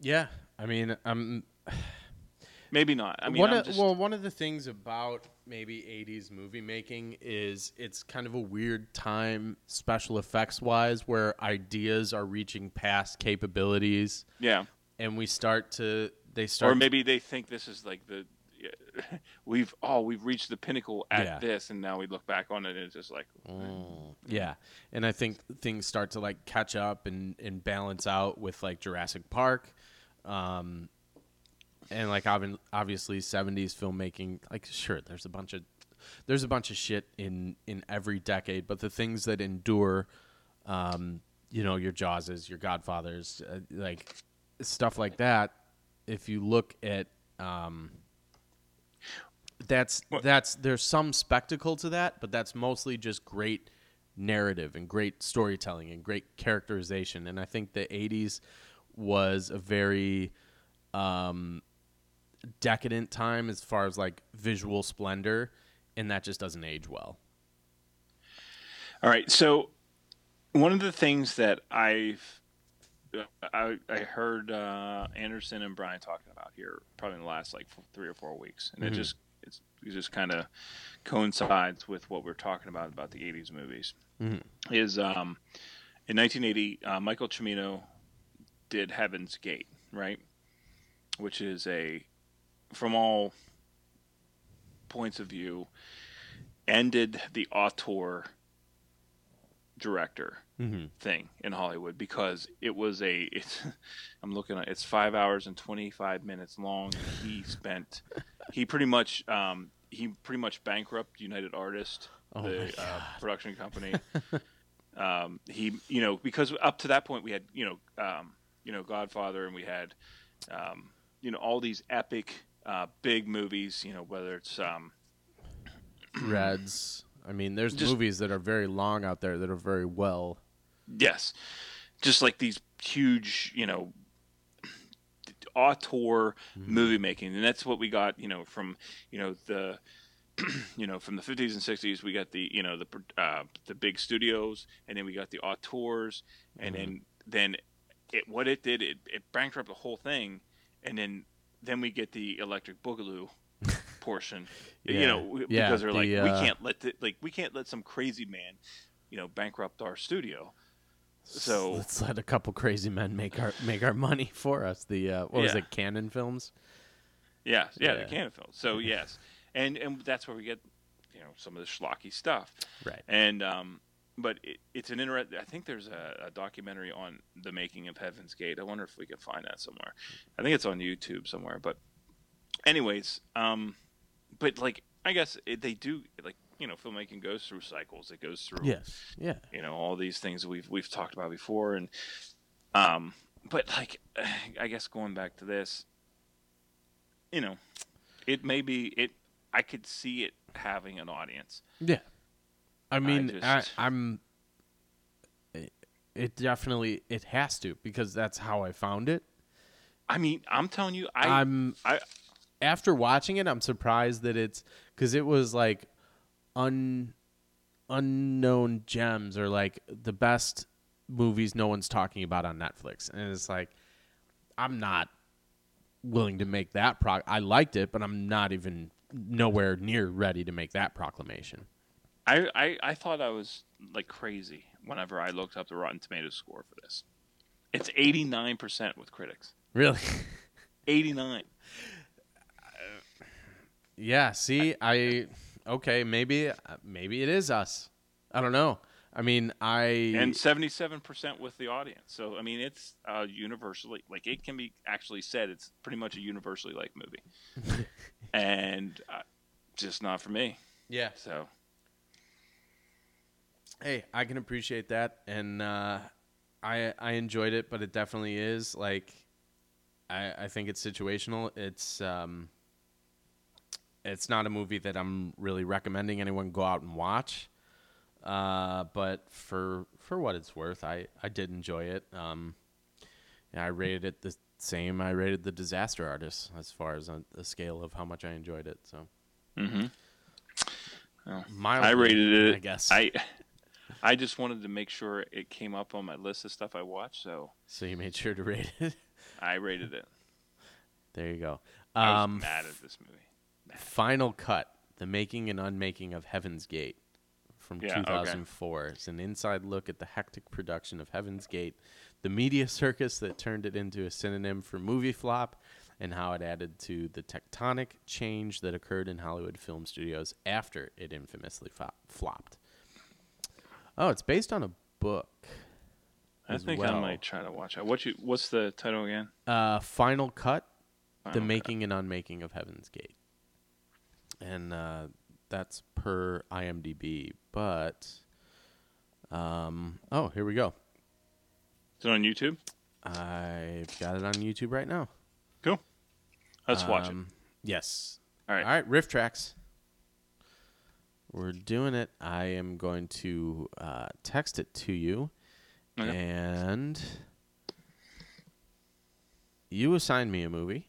Yeah. I mean, I'm maybe not. I mean one I'm of, just, well, one of the things about maybe '80s movie making is it's kind of a weird time, special effects wise, where ideas are reaching past capabilities, yeah. And we start to they start or maybe they think this is like the we've oh we've reached the pinnacle at Yeah. this and now we look back on it and it's just like Mm, yeah, and I think things start to like catch up and, and balance out with like Jurassic Park, um, and like obviously '70s filmmaking. Like, sure, there's a bunch of there's a bunch of shit in in every decade, but the things that endure, um, you know, your Jawses, your Godfathers, uh, like stuff like that. If you look at um, that's What- that's there's some spectacle to that, but that's mostly just great narrative and great storytelling and great characterization. And I think the '80s was a very um, decadent time as far as like visual splendor, and that just doesn't age well. All right. So one of the things that I've I, I heard uh, Anderson and Brian talking about here probably in the last like three or four weeks, and Mhm. it just it's, it just kind of coincides with what we're talking about about the '80s movies. Mhm. Is um, in 1980, uh, Michael Cimino did Heaven's Gate, right? Which is a from all points of view ended the auteur director Mm-hmm. thing in Hollywood because it was a it's I'm looking at it's five hours and 25 minutes long. He spent he pretty much um, he pretty much bankrupt United Artists, Oh the uh, production company. um, he you know because up to that point we had you know um, you know Godfather, and we had um, you know all these epic uh, big movies. You know whether it's um, Reds. I mean, there's Just- movies that are very long out there that are very well. yes, just like these huge you know auteur movie making, and that's what we got. You know from you know the you know from the 50s and 60s we got the you know the uh, the big studios and then we got the auteurs and then then it what it did it, it bankrupted the whole thing and then then we get the electric boogaloo portion. You know Yeah, because they're like the, we uh, can't let the, like we can't let some crazy man you know bankrupt our studio so let's let a couple crazy men make our make our money for us. The uh, what was it? Cannon Films. Yeah, yeah, Yeah. the Cannon Films. So yes, and and that's where we get, you know, some of the schlocky stuff. Right. And um, but it, it's an interest. I think there's a, a documentary on the making of Heaven's Gate. I wonder if we can find that somewhere. I think it's on YouTube somewhere. But anyways, um, but like I guess it, they do like you know filmmaking goes through cycles. It goes through Yes. Yeah. you know all these things we've we've talked about before and um but like i guess going back to this you know it may be it i could see it having an audience Yeah. I mean, I just- am It, it definitely it has to because that's how I found it. i mean i'm telling you i I'm i after watching it, I'm surprised that it's because it was like un unknown gems or like the best movies no one's talking about on Netflix, and it's like I'm not willing to make that pro. I liked it, but I'm not even nowhere near ready to make that proclamation. I, I i thought i was like crazy whenever i looked up the rotten tomatoes score for this it's 89% with critics Really? 89 yeah. See, I okay. Maybe maybe it is us. I don't know. I mean, I and 77% with the audience so i mean it's uh, universally like it can be actually said it's pretty much a universally liked movie and uh, just not for me yeah. so Hey, I can appreciate that, and uh, I I enjoyed it, but it definitely is like I I think it's situational. It's um, it's not a movie that I'm really recommending anyone go out and watch. Uh, but for for what it's worth, I I did enjoy it. Um, yeah, I rated it the same I rated the Disaster Artist as far as on the scale of how much I enjoyed it. So mhm. Well, mildly, i rated it I guess. i i just wanted to make sure it came up on my list of stuff i watched so so you made sure to rate it. i rated it there you go. i was Um, mad at this movie Final Cut: The Making and Unmaking of Heaven's Gate from Yeah, okay. 2004. It's an inside look at the hectic production of Heaven's Gate, the media circus that turned it into a synonym for movie flop, and how it added to the tectonic change that occurred in Hollywood film studios after it infamously flopped. Oh, it's based on a book. i think well. i might try to watch it what you what's the title again Uh, Final Cut: The Cut. Making and Unmaking of Heaven's Gate, and uh, that's per IMDb. But um, oh, here we go. is it on youtube I've got it on YouTube right now. cool let's watch it Um, Yes. all right All right, RiffTrax. We're doing it. I am going to uh, text it to you, Okay. and you assign me a movie.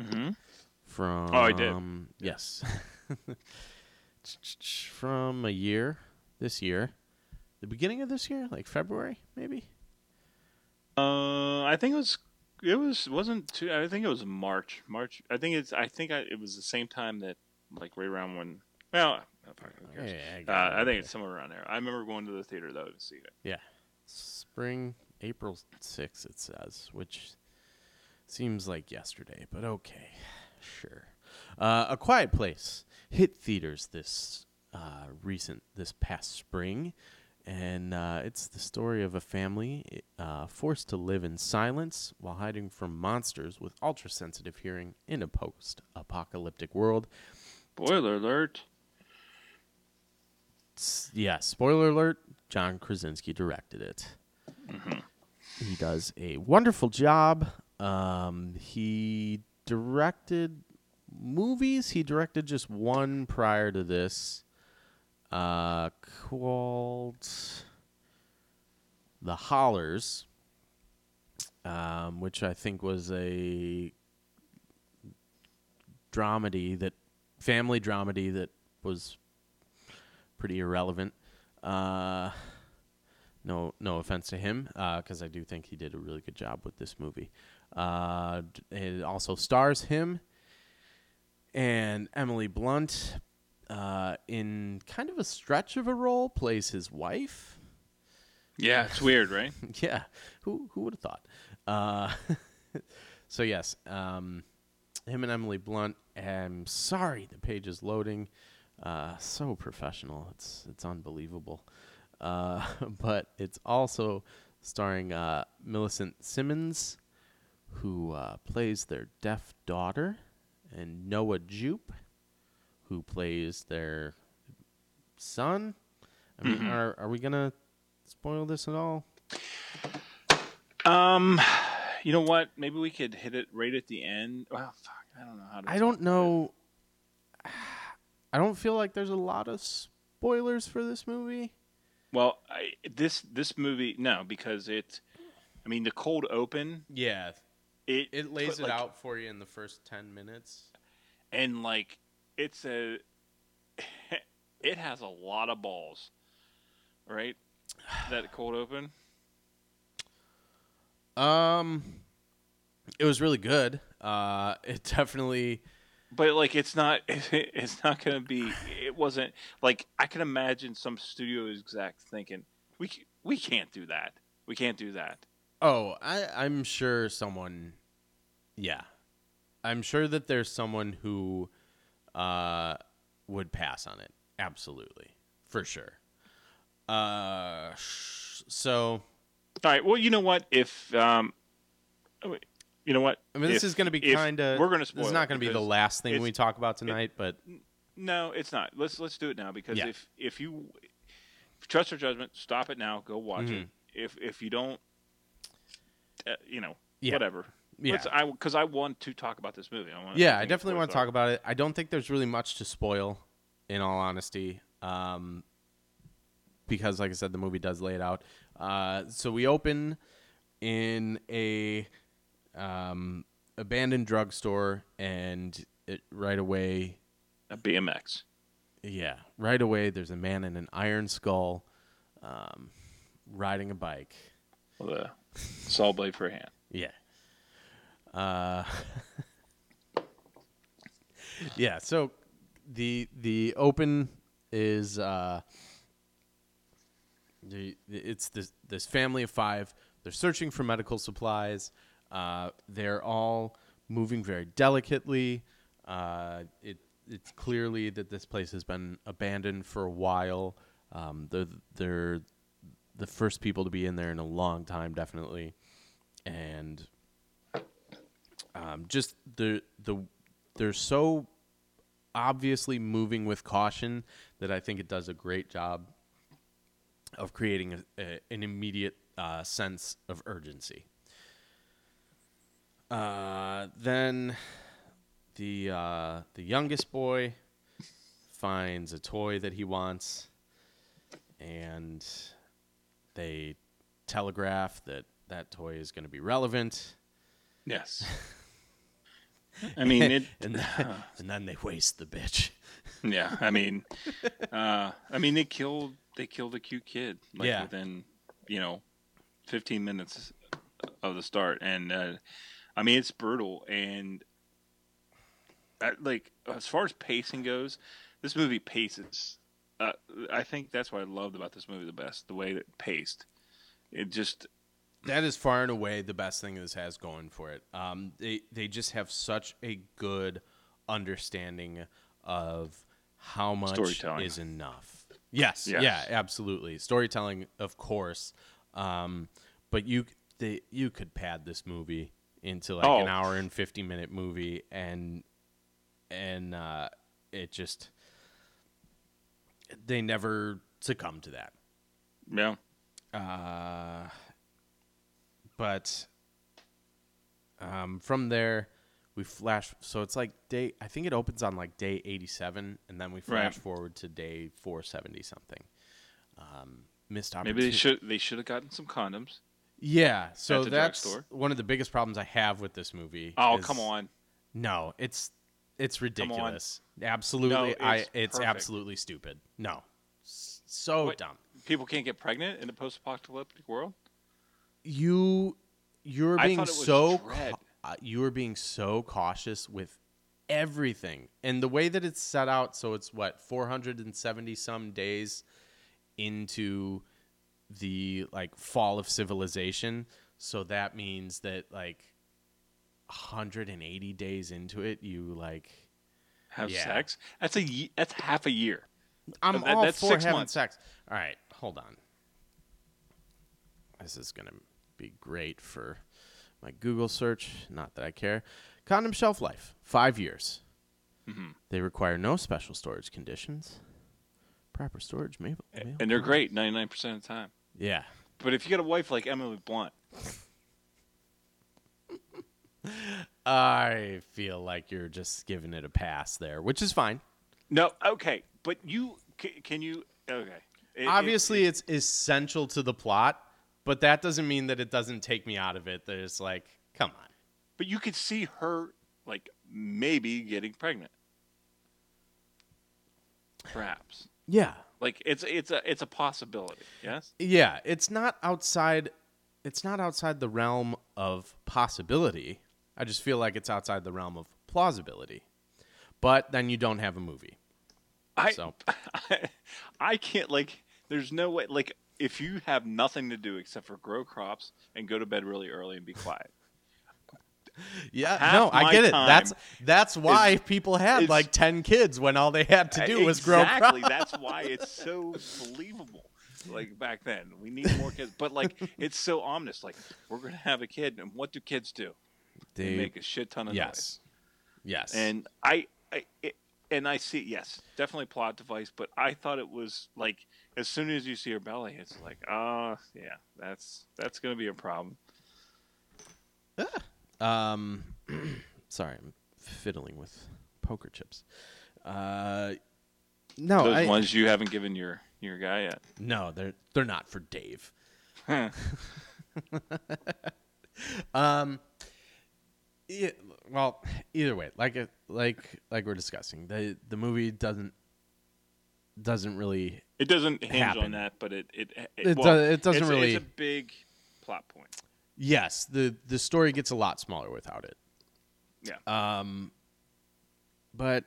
mm-hmm. From Oh, I did. Yes. From a year, this year, the beginning of this year, like February, maybe. Uh, I think it was. It was wasn't too. I think it was March. March. I think it's. I think I, it was the same time that, like, right around when. Well, cares? Yeah, I Uh. I think it's somewhere around there. I remember going to the theater though to see it. Yeah, spring, April sixth. It says, which seems like yesterday, but okay, sure. Uh, a Quiet Place hit theaters this uh, recent this past spring, and uh, it's the story of a family uh, forced to live in silence while hiding from monsters with ultra sensitive hearing in a post apocalyptic world. Spoiler alert. Yeah, spoiler alert: John Krasinski directed it. he does a wonderful job. Um, he directed movies. He directed just one prior to this, uh, called The Hollars, um, which I think was a dramedy that family dramedy that was pretty irrelevant. Uh, no, no offense to him, because I do think he did a really good job with this movie. Uh, it also stars him and Emily Blunt uh, in kind of a stretch of a role, plays his wife. Yeah, it's weird, right? yeah, who who would have thought? Uh, so yes, um, him and Emily Blunt. I'm sorry, the page is loading. Uh, so professional, it's it's unbelievable. Uh, but it's also starring uh, Millicent Simmonds, who uh, plays their deaf daughter, and Noah Jupe, who plays their son. I mean, are are we gonna spoil this at all? Um, you know what? Maybe we could hit it right at the end. Well, fuck, I don't know how to. I don't know. I don't feel like there's a lot of spoilers for this movie. Well, I, this this movie no because it. I mean, the cold open. Yeah, It it lays put, it like- out for you in the first ten minutes. and like it's a. It has a lot of balls, right? That cold open. Um, it was really good. Uh, it definitely. But like, it's not. It's not going to be. It wasn't like I can imagine some studio exec thinking, "We we can't do that. We can't do that." Oh, I I'm sure someone. Yeah, I'm sure that there's someone who, uh, would pass on it. Absolutely, for sure. Uh, sh- so All right. Well, you know what? If um, oh, you know what? I mean, this is going to be kind of. We're going to This spoil. is not going to be the last thing we talk about tonight, but No, it's not. Let's let's do it now because Yeah. if if you if trust your judgment, stop it now. Go watch Mm-hmm. it. If if you don't, uh, you know, Yeah. whatever. Yeah. Let's, I because I want to talk about this movie. I want, yeah, I definitely want to talk about it. I don't think there's really much to spoil, in all honesty, um, because, like I said, the movie does lay it out. Uh, so we open in a um, abandoned drugstore, and it right away, a BMX yeah, right away, there's a man in an iron skull, um, riding a bike. with a saw blade for a hand. Yeah. Uh, yeah. So the the open is uh, the it's this this family of five. They're searching for medical supplies. Uh, they're all moving very delicately. Uh, it it's clearly that this place has been abandoned for a while. Um, they're they're the first people to be in there in a long time, definitely, and um, just the the they're so obviously moving with caution that I think it does a great job of creating a, a, an immediate uh, sense of urgency. Uh, then the uh, the youngest boy finds a toy that he wants, and they telegraph that that toy is going to be relevant. Yes. I mean it. and then, and then they waste the bitch. Yeah. I mean, uh, I mean they killed they killed a cute kid like Yeah. within you know, fifteen minutes of the start, and uh, I mean it's brutal and. uh, Like as far as pacing goes, this movie paces. Uh, I think that's what I loved about this movie the best, the way it paced. It just That is far and away the best thing this has going for it. Um, they they just have such a good understanding of how much Storytelling. is enough. Yes, Yes. yeah, absolutely. Storytelling, of course, um, but you they, you could pad this movie into like an Oh. hour and fifty minute movie, and and uh, it just they never succumb to that. yeah. Uh, but um, from there we flash. So it's like day. I think it opens on like day eighty-seven, and then we flash Right. forward to day four seventy something. Um, missed opportunity. Maybe they should they should have gotten some condoms. Yeah, so that's one of the biggest problems I have with this movie. Oh is- come on! No, it's it's ridiculous. Absolutely, No, I it's it's perfect. absolutely stupid. No, so What? dumb. People can't get pregnant in a post-apocalyptic world. You you're being so dread. uh, you are being so cautious with everything, and the way that it's set out. So it's what 470 some days into the like fall of civilization. So that means that like 180 days into it, you like Have Yeah. sex. That's a ye- that's half a year. I'm That- all that's for six having months. sex. All right, hold on. This is gonna be great for my Google search. Not that I care. Condom shelf life five years. Mm-hmm. They require no special storage conditions. Proper storage, maybe. and they're great 99% of the time. Yeah. But if you got a wife like Emily Blunt, I feel like you're just giving it a pass there, which is fine. no, okay, but you ca- can you okay? It- it- Obviously, it's essential to the plot, but that doesn't mean that it doesn't take me out of it. There's like, come on. but you could see her like maybe getting pregnant, perhaps. Yeah. Like it's it's a it's a possibility. Yes. Yeah, it's not outside it's not outside the realm of possibility. I just feel like it's outside the realm of plausibility. But then you don't have a movie. I So I can't like. There's no way. Like if you have nothing to do except for grow crops and go to bed really early and be quiet. yeah, half no, I get it. That's that's why people had is- like 10 kids when all they had to do was grow exactly. That's why it's so believable. Like back then, we need more kids, but like it's so ominous. Like we're gonna have a kid, and what do kids do? They, They- make a shit ton of noise. yes. Yes. And I, I it, and I see yes, definitely plot device, but I thought it was like as soon as you see her belly, it's like, oh yeah, that's that's gonna be a problem. Ah. Um, sorry, I'm fiddling with poker chips. Uh, no, Those I, ones you haven't given your your guy yet. no, they're they're not for Dave. um, yeah, well, either way, like it, like like we're discussing, the the movie doesn't doesn't really It doesn't hinge Happen. on that, but it it it, It well, do- it doesn't really- It's a big plot point. Yes the the story gets a lot smaller without it. Yeah. Um, but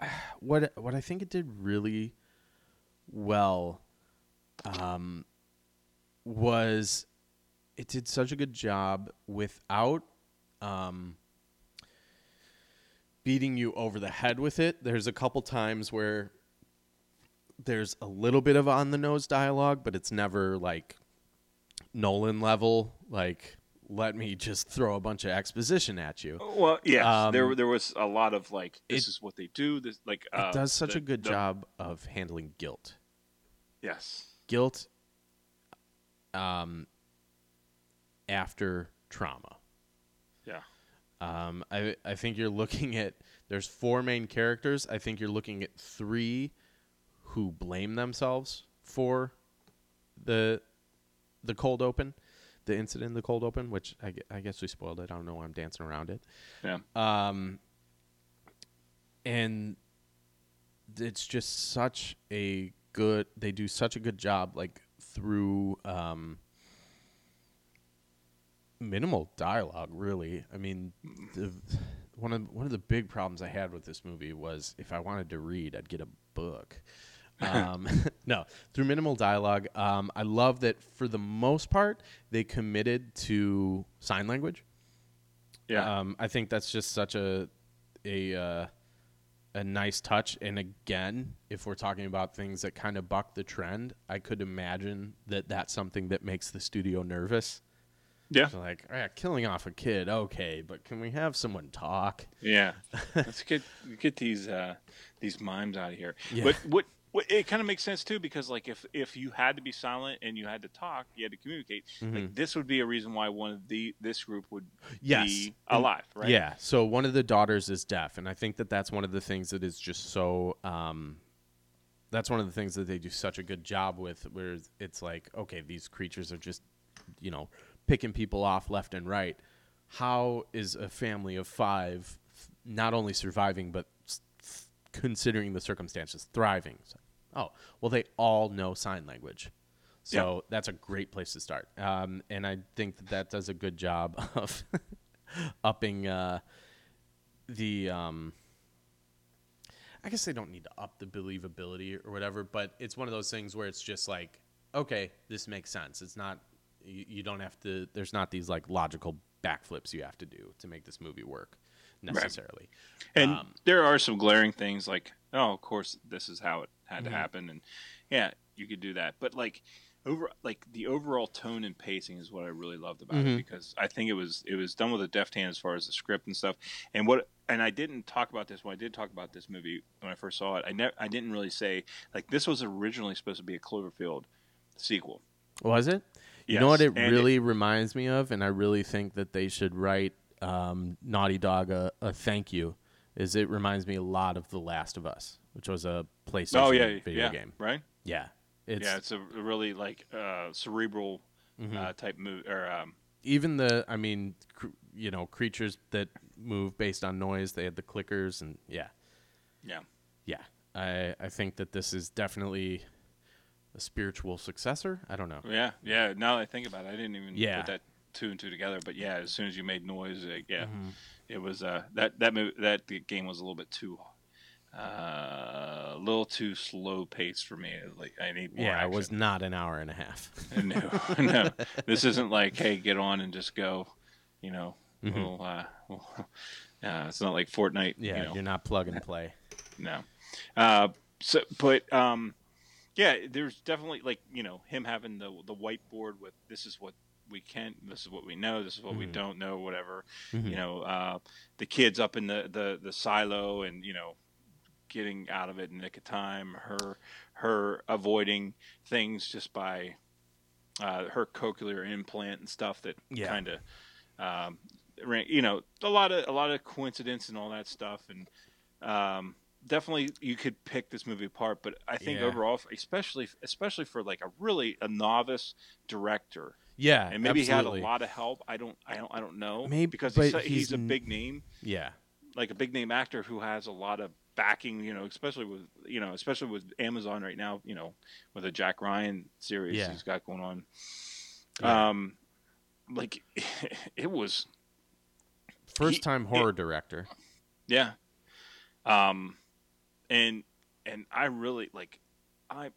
what what I think it did really well um, was it did such a good job without um, beating you over the head with it. There's a couple times where there's a little bit of on the nose dialogue, but it's never like Nolan level. Like, let me just throw a bunch of exposition at you. Well, yes, Um, there there was a lot of like this it- is what they do. This like It uh, does such the- a good the- job of handling guilt. Yes. Guilt um, after trauma. Yeah. Um, I I think you're looking at there's four main characters. I think you're looking at three who blame themselves for the the cold open, the incident in the cold open, which I, I guess we spoiled it. I don't know why I'm dancing around it. Yeah. Um, and it's just such a good. They do such a good job, like through um, minimal dialogue. Really, I mean, the, one of one of the big problems I had with this movie was if I wanted to read, I'd get a book. um, no, through minimal dialogue. Um, I love that for the most part they committed to sign language. Yeah. Um, I think that's just such a a uh, a nice touch. And again, if we're talking about things that kind of buck the trend, I could imagine that that's something that makes the studio nervous. yeah. So like, all right, killing off a kid, okay, but can we have someone talk? Yeah. Let's get get these uh, these mimes out of here. Yeah. But what Well, it kind of makes sense too because like if if you had to be silent and you had to talk, you had to communicate. Like this would be a reason why one of the this group would Yes. be And- alive, right? Yeah. So one of the daughters is deaf, and I think that that's one of the things that is just so. Um, that's one of the things that they do such a good job with, where it's like, okay, these creatures are just, you know, picking people off left and right. How is a family of five not only surviving but considering the circumstances thriving? So, oh, well, they all know sign language. So that's a great place to start. Um, and I think that that does a good job of upping uh, the. Um, I guess they don't need to up the believability or whatever, but it's one of those things where it's just like, okay, this makes sense. It's not. You, you don't have to. There's not these like logical backflips you have to do to make this movie work necessarily. And Um, there are some glaring things like, oh, of course, this is how it had Mm-hmm. to happen, and yeah, you could do that. But like over, like the overall tone and pacing is what I really loved about Mm-hmm. it because I think it was it was done with a deft hand as far as the script and stuff. And what and I didn't talk about this when I did talk about this movie when I first saw it. I ne- I didn't really say like this was originally supposed to be a Cloverfield sequel. Was it? You know what it and really reminds me of, and I really think that they should write um, Naughty Dog a, a thank you. Is it reminds me a lot of The Last of Us, which was a PlayStation oh yeah, video yeah, game. right. Yeah, it's, yeah, it's a really like uh, cerebral Mm-hmm. uh, type move. or um, even the I mean, cr- you know, creatures that move based on noise. They had the clickers, and yeah, yeah. yeah. I I think that this is definitely a spiritual successor. I don't know. Yeah, yeah. Now that I think about it, I didn't even Yeah. put that two and two together. But yeah, as soon as you made noise, like, yeah, Mm-hmm. It was uh, that that that game was a little bit too, uh, a little too slow paced for me. Like I need more. Yeah, it was not an hour and a half. no, no. This isn't like hey, get on and just go. You know, Mm-hmm. we'll, uh, we'll, uh, it's not like Fortnite. Yeah, you know, you're not plug and play. no. Uh, so, but um, yeah, there's definitely like you know him having the the whiteboard with this is what we can't. this is what we know, this is what we Mm-hmm. don't know, whatever. You know, uh, the kids up in the, the the silo and you know getting out of it in the nick of time. Her her avoiding things just by uh, her cochlear implant and stuff that Yeah. kind of um, you know a lot of a lot of coincidence and all that stuff and um, definitely you could pick this movie apart but i think Yeah. overall especially especially for like a really a novice director Yeah, and maybe absolutely. he had a lot of help i don't i don't i don't know Maybe- because he's, a- he's he's a big name Yeah, like a big name actor who has a lot of backing you know especially with you know especially with amazon right now you know with the jack ryan series Yeah. he's got going on Yeah. um like it was first time horror director. Yeah. Um and and I really like I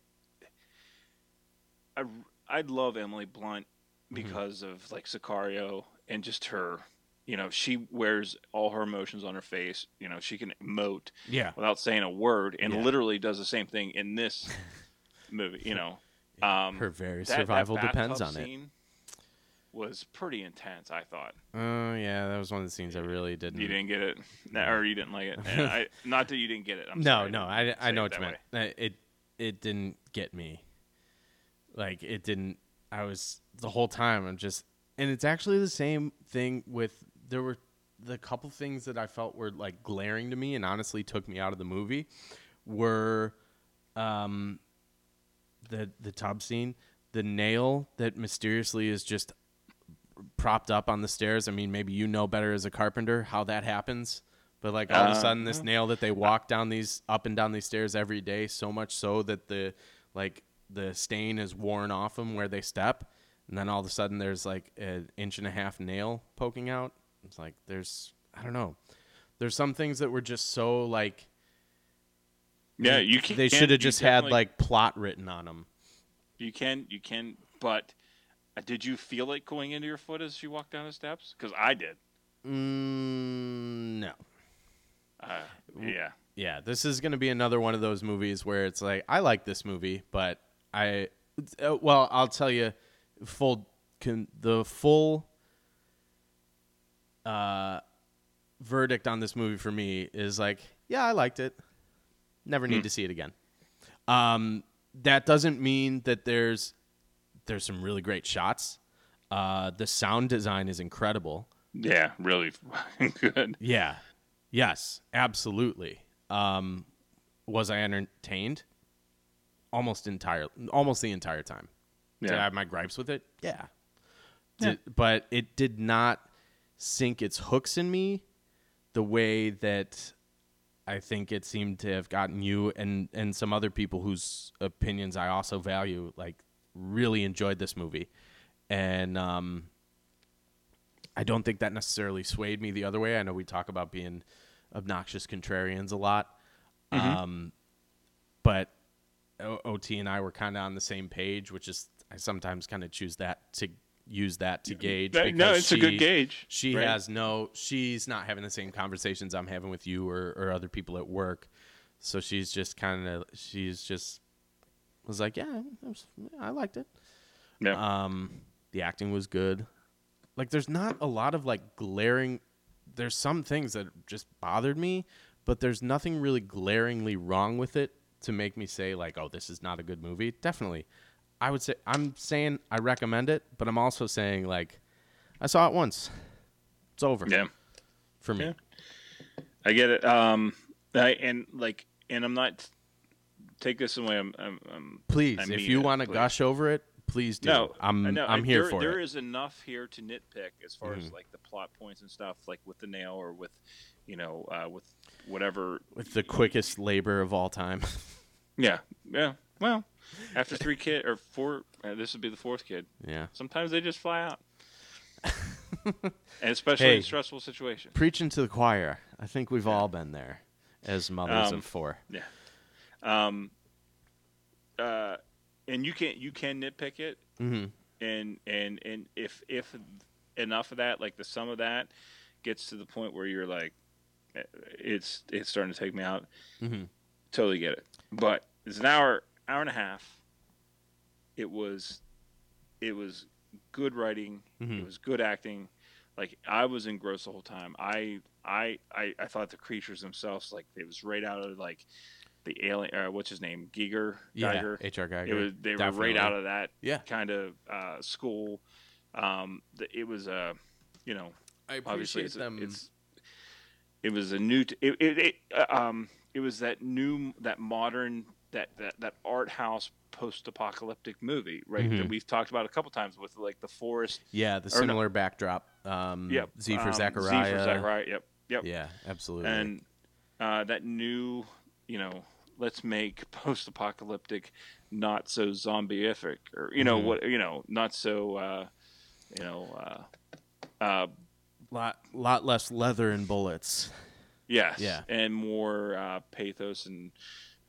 I I love Emily Blunt because of like Sicario and just her you know, she wears all her emotions on her face. You know, she can emote Yeah, without saying a word and Yeah. literally does the same thing in this movie, you know. Um her very that- that survival bathtub depends on it. Was pretty intense, I thought. Oh yeah, that was one of the scenes I really didn't. You didn't get it, or you didn't like it. I, not that you didn't get it. I'm no, sorry, no, I, I know what you that meant. way. Uh, It it didn't get me. Like it didn't. I was the whole time. I'm just, and it's actually the same thing with. There were the couple things that I felt were like glaring to me, and honestly took me out of the movie. Were, um, the the tub scene, the nail that mysteriously is just propped up on the stairs. I mean, maybe you know better as a carpenter how that happens. But like all of a Uh, sudden, this nail that they walk down these up and down these stairs every day, so much so that the like the stain is worn off them where they step, and then all of a sudden there's like an inch and a half nail poking out. It's like there's I don't know. There's some things that were just so like Yeah, you can. they should have just had like plot written on them. You can, you can, but uh, did you feel it going into your foot as you walked down the steps? Because I did. Mm, no. Uh, yeah. yeah, this is going to be another one of those movies where it's like I like this movie, but I uh, well, I'll tell you full can the full uh verdict on this movie for me is like, yeah, I liked it. Never need to see it again. Um, that doesn't mean that there's there's some really great shots. Uh, the sound design is incredible. Yeah, really good. Yeah. Yes, absolutely. Um, was I entertained? Almost entire, almost the entire time. Did I have my gripes with it? Yeah. Did, but it did not sink its hooks in me the way that I think it seemed to have gotten you and and some other people whose opinions I also value. Like, really enjoyed this movie, and um, I don't think that necessarily swayed me the other way. I know we talk about being obnoxious contrarians a lot, um, but o- OT and I were kind of on the same page, which is I sometimes kind of choose that to use that to gauge. That- no, it's a good gauge, She right? has no, she's not having the same conversations I'm having with you or, or other people at work. So she's just kind of, she's just was like, yeah, it was, I liked it. Yeah. Um, the acting was good. Like, there's not a lot of like glaring. There's some things that just bothered me, but there's nothing really glaringly wrong with it to make me say like, oh, this is not a good movie. Definitely, I would say I'm saying I recommend it, but I'm also saying like, I saw it once. It's over yeah. for me. Yeah. I get it. Um, I, and like, and I'm not take this away. I'm, I'm, I'm Please, I if you want to gush over it, please do. No, I'm know. I'm here there, for There it. is enough here to nitpick as far Mm-hmm. as like the plot points and stuff, like with the nail or with, you know, uh, with whatever. With the quickest labor of all time. Yeah, yeah. Well, after three kid or four, uh, this would be the fourth kid. yeah. Sometimes they just fly out, and especially Hey. in stressful situations. Preaching to the choir. I think we've all been there as mothers Um, of four. Yeah. Um. Uh, and you can you can nitpick it, Mm-hmm. and and and if if enough of that, like the sum of that, gets to the point where you're like, eh, it's it's starting to take me out. Mhm. Totally get it. But it's an hour hour and a half. It was, it was good writing. Mhm. It was good acting. Like I was engrossed the whole time. I I I, I thought the creatures themselves like it was right out of like the alien. Uh, what's his name? Giger. Yeah. Geiger. H.R. Geiger. It was they were right out of that Yeah. kind of uh, school. Um, the, it was a, you know, I obviously appreciate it's, a- them. it's it was a new t- it, it, it uh, um it was that new that modern that that, that art house post-apocalyptic movie right Mhm. that we've talked about a couple times with like the forest yeah, the or no- similar backdrop. Um, yep Z for um, Zachariah. Z for Zachariah yep yep Yeah, absolutely. and uh, that new you know let's make post-apocalyptic not so zombieific or you know Mhm. what you know not so uh, you know uh, uh, lot lot less leather and bullets. Yes. Yeah. And more uh, pathos and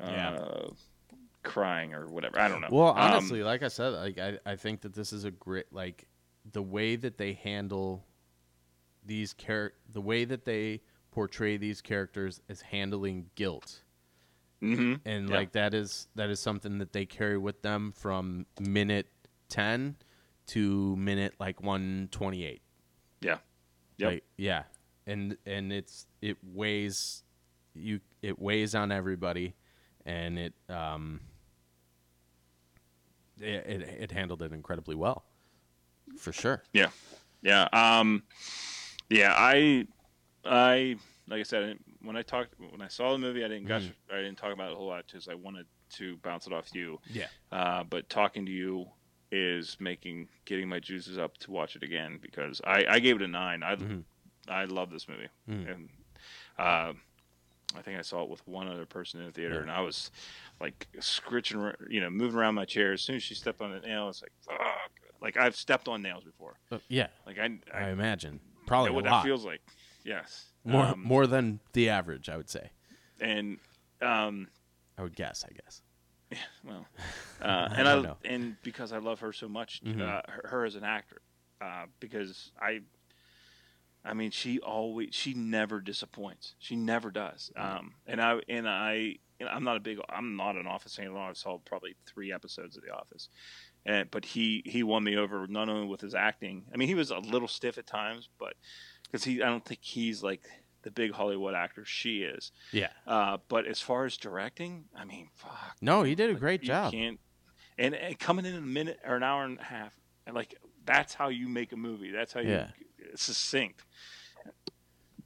uh, Yeah. crying or whatever. I don't know. Well, Um, honestly, like I said, like I, I think that this is a great like the way that they handle these char- the way that they portray these characters as handling guilt. mhm. And Yeah. like that is that is something that they carry with them from minute 10 to minute like 128. Yeah. Yep. Like, yeah. And and it's it weighs you it weighs on everybody and it um it, it, it handled it incredibly well. For sure. Yeah. Yeah. Um, yeah. I, I, like I said, I didn't- when I talked, when I saw the movie, I didn't gush, Mm-hmm. I didn't talk about it a whole lot because I wanted to bounce it off you. Yeah. Uh, but talking to you is making, getting my juices up to watch it again because I, I gave it a nine. I, Mhm. I love this movie. Mhm. And, uh, I think I saw it with one other person in the theater, Yeah. and I was like scritching, you know, moving around my chair. As soon as she stepped on a nail, it's like, fuck. Like I've stepped on nails before. Uh, yeah. Like I, I, I imagine. Probably what a lot. that feels like. Yes, more Um, more than the average, I would say. and um, I would guess, I guess. Yeah, well, uh, and I, and because I love her so much, Mhm. uh, her, her as an actor, uh, because I, I mean, she always, she never disappoints. She never does. Um, and I, and I, and I'm not a big, I'm not an Office fan at all. I saw probably three episodes of The Office, and but he he won me over not only with his acting. I mean, he was a little stiff at times, but because he, I don't think he's like the big Hollywood actor she is. Yeah. Uh, but as far as directing, I mean, fuck. No, he did a like, great you job. Can't, and, and coming in a minute or an hour and a half, and like that's how you make a movie. That's how you Yeah. It's succinct.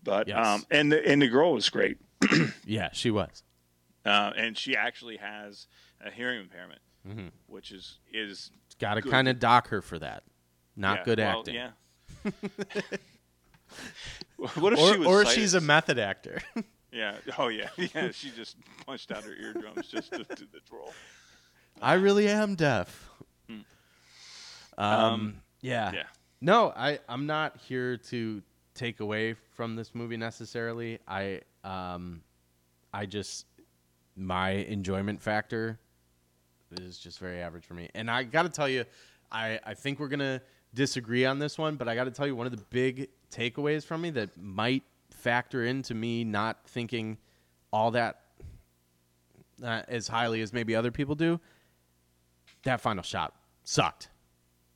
But Yes. um, and the and the girl was great, Yeah, she was. uh, and she actually has a hearing impairment, Mhm. which is is Got to kind of dock her for that. Not yeah, good well, acting. Yeah. what if Or, she was or she's a method actor. Yeah. Oh yeah. Yeah. She just punched out her eardrums just to do the role. I really am deaf. Hmm. Um, Um, yeah. Yeah. No, I I'm not here to take away from this movie necessarily. I um I just my enjoyment factor is just very average for me. And I got to tell you I I think we're going to disagree on this one, but I got to tell you one of the big takeaways from me that might factor into me not thinking all that uh, as highly as maybe other people do. That final shot sucked.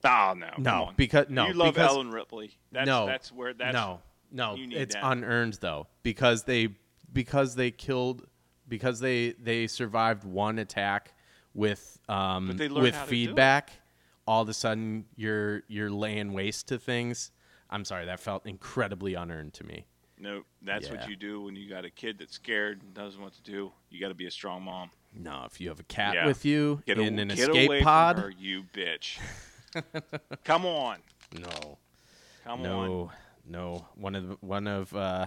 Oh no. come No, because no, you love because, Ellen Ripley. That's, no, That's where that's no, no. It's that. unearned though because they because they killed because they they survived one attack with um But they learned with how to do it. feedback. All of a sudden, you're you're laying waste to things. I'm sorry, that felt incredibly unearned to me. No, that's Yeah. what you do when you got a kid that's scared and doesn't know what to do. You got to be a strong mom. No, if you have a cat Yeah. with you Get, in a, an get escape away pod, from her, you bitch. Come on, no, come on. no, no. One of the, one of uh,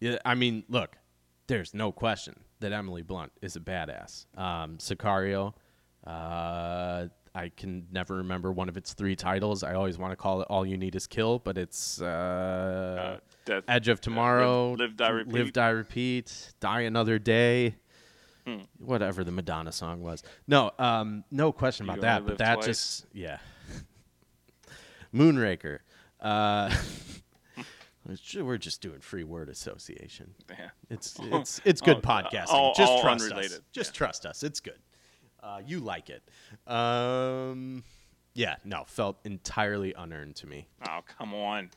yeah. I mean, look, there's no question that Emily Blunt is a badass. Um, Sicario. Uh, I can never remember one of its three titles. I always want to call it "All You Need Is Kill," but it's uh, Uh, Edge of Tomorrow, Live, Die, Repeat. Live, Die, Repeat, Die Another Day, Hmm. whatever the Madonna song was. No, um, no question You about that. But that Twice? just, yeah. Moonraker. Uh, we're just doing free word association. yeah. It's it's it's good podcasting. all- just all trust us. Just Yeah. trust us. It's good. Uh, you like it. Um, yeah. No, felt entirely unearned to me. Oh, come on.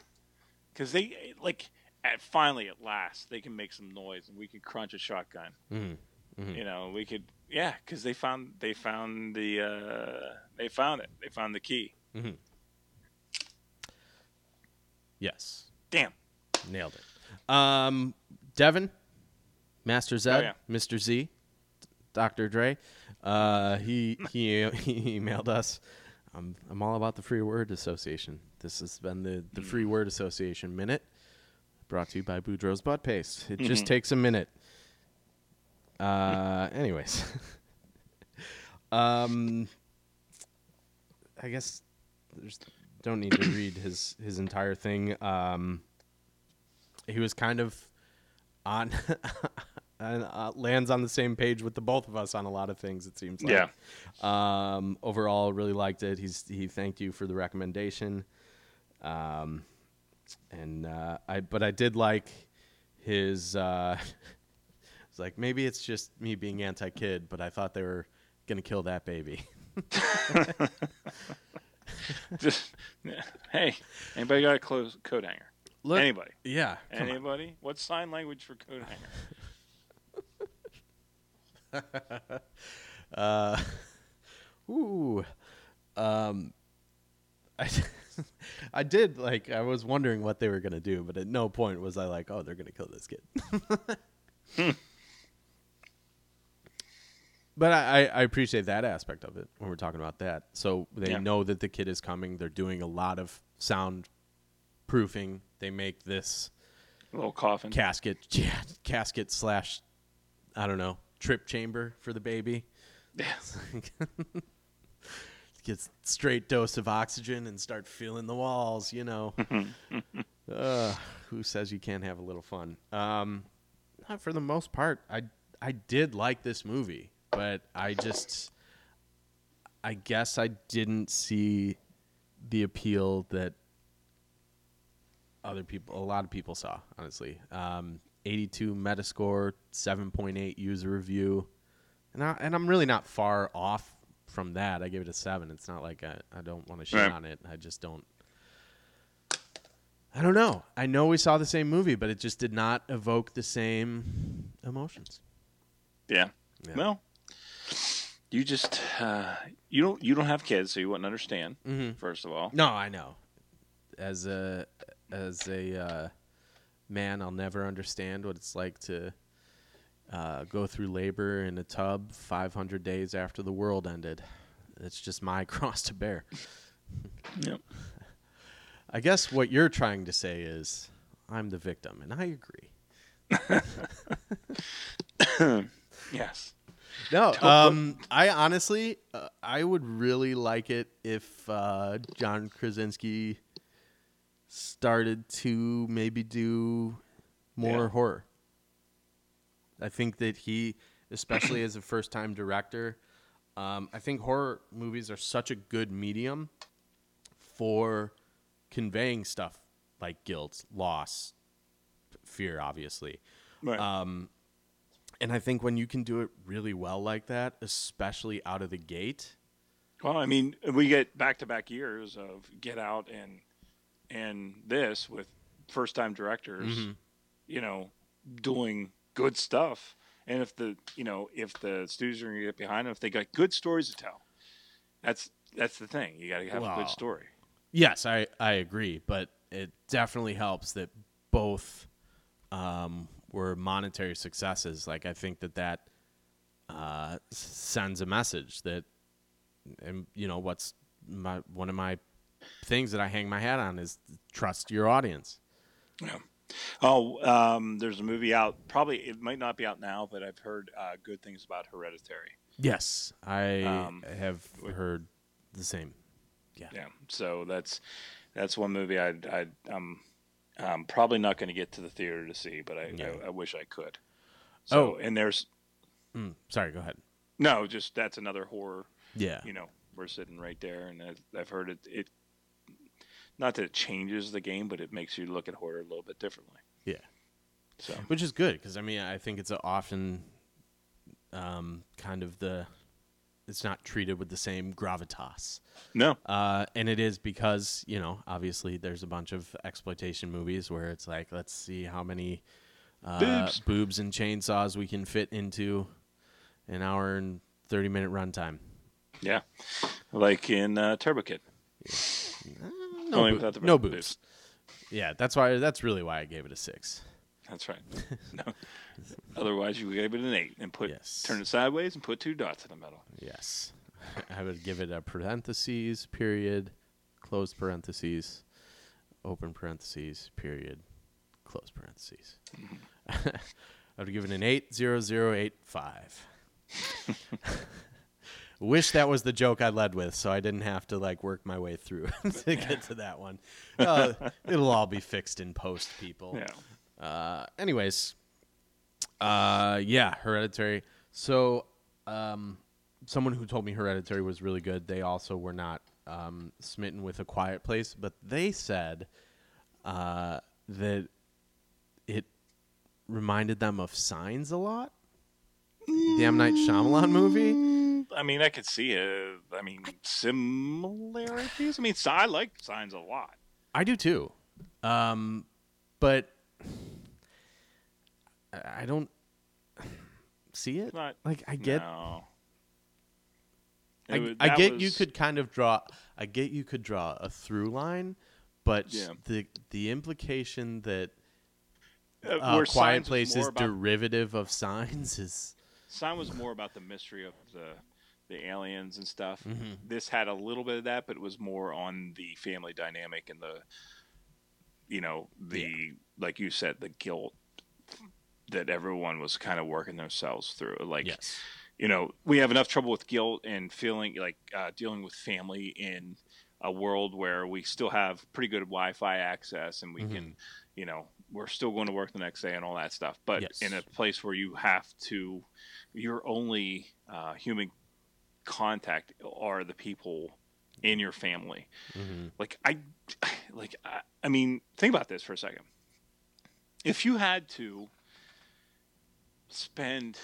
Because they like at finally at last they can make some noise and we can crunch a shotgun. Mhm. Mhm. You know, we could yeah, because they found they found the uh, they found it. They found the key. Mm-hmm. Yes. Damn. Nailed it. Um, Devin, Master Z, Oh, yeah. Mr. Z, Dr. Dre. Uh, he he he emailed us. I'm I'm all about the free word association. This has been the the free word association minute, brought to you by Boudreaux's Butt Paste. It just takes a minute. Uh, anyways, um, I guess there's don't need to read his his entire thing. Um, he was kind of on and uh, lands on the same page with the both of us on a lot of things. It seems like. Yeah. Um, overall, really liked it. He's he thanked you for the recommendation. Um, and uh, I but I did like his. Uh, it's like maybe it's just me being anti-kid, but I thought they were gonna kill that baby. Just hey, anybody got a close coat hanger? Look, Anybody? Yeah. come on. Anybody? What's sign language for coat hanger? Uh, ooh, um, I, I did like. I was wondering what they were gonna do, but at no point was I like, oh, they're gonna kill this kid. But I, I, appreciate that aspect of it when we're talking about that. So they Yeah. know that the kid is coming. They're doing a lot of sound proofing. They make this A little coffin. casket, yeah, casket slash, I don't know, trip chamber for the baby. Yeah. Get straight dose of oxygen and start feeling the walls. You know, uh, who says you can't have a little fun? Um, for the most part. I I did like this movie, but I just, I guess I didn't see the appeal that other people, a lot of people saw. Honestly, um, 82 Metascore, 7.8 user review, and I, and I'm really not far off from that. I gave it a seven. It's not like I, I don't want to shit Right. on it. I just don't. I don't know. I know we saw the same movie, but it just did not evoke the same emotions. Yeah. Yeah. Well, you just uh, you don't you don't have kids, so you wouldn't understand. Mhm. First of all, No, I know. As a as a uh, man, I'll never understand what it's like to uh, go through labor in a tub 500 days after the world ended. It's just my cross to bear. Yep. I guess what you're trying to say is I'm the victim, and I agree. yes. No, um, I honestly, uh, I would really like it if uh, John Krasinski started to maybe do more Yeah. horror. I think that he, especially as a first-time director, um, I think horror movies are such a good medium for conveying stuff like guilt, loss, fear, obviously. Right. Um, and I think when you can do it really well like that, especially out of the gate, Well, I mean, we get back to back years of Get Out and and this with first time directors, Mm-hmm. you know, doing good stuff. And if the you know if the studios are going to get behind them, if they got good stories to tell, that's that's the thing. You got to have a good story. yes, I, I agree. But it definitely helps that both um, were monetary successes. Like, I think that that uh, sends a message that, and you know, what's my one of my things that I hang my hat on is trust your audience. Yeah. Oh, um, there's a movie out. Probably it might not be out now, but I've heard uh, good things about Hereditary. Yes, I Um, have heard the same. Yeah. Yeah. So that's that's one movie I I I'm I'm probably not going to get to the theater to see, but I. I, I wish I could. So Oh. and there's Mm, sorry, go ahead. no, just that's another horror. Yeah. You know, we're sitting right there, and I've, I've heard it. It not that it changes the game, but it makes you look at horror a little bit differently. Yeah. So which is good because I mean I think it's often um, kind of the it's not treated with the same gravitas, no, uh, and it is because you know obviously there's a bunch of exploitation movies where it's like let's see how many uh, Boobs. boobs and chainsaws we can fit into an hour and thirty minute runtime. yeah, like in uh, Turbo Kid. No, Only boo- without no boobs. boobs. Yeah, that's why. That's really why I gave it a six. That's right. no. Otherwise, you would give it an eight and put Yes. turn it sideways and put two dots in the middle. Yes. I would give it a parentheses, period, close parentheses, open parentheses, period, close parentheses. I would give it an 80085. Wish that was the joke I led with so I didn't have to like work my way through to get to that one. Uh, it'll all be fixed in post, people. Yeah. Uh, anyways, uh, yeah, Hereditary. So, um, someone who told me Hereditary was really good. They also were not um, smitten with A Quiet Place, but they said uh, that it reminded them of Signs a lot. The M Night Shyamalan movie. I mean, I could see it. I mean, similarities. I mean, I like signs a lot. I do too, um, but I don't see it. Not Like I get No. I, It wa- I get you could kind of draw I get you could draw a through line, but Yeah. the the implication that uh, uh, Quiet Place is derivative of Signs is Sign was more about the mystery of the the aliens and stuff. Mm-hmm. This had a little bit of that, but it was more on the family dynamic and the, you know, the like you said, the guilt that everyone was kind of working themselves through. Like, yes you know, we have enough trouble with guilt and feeling like uh, dealing with family in a world where we still have pretty good Wi-Fi access and we Mm-hmm. can, you know, we're still going to work the next day and all that stuff. But Yes. in a place where you have to, your only uh, human contact are the people in your family. Mm-hmm. Like I, like I, I mean, think about this for a second. If you had to spend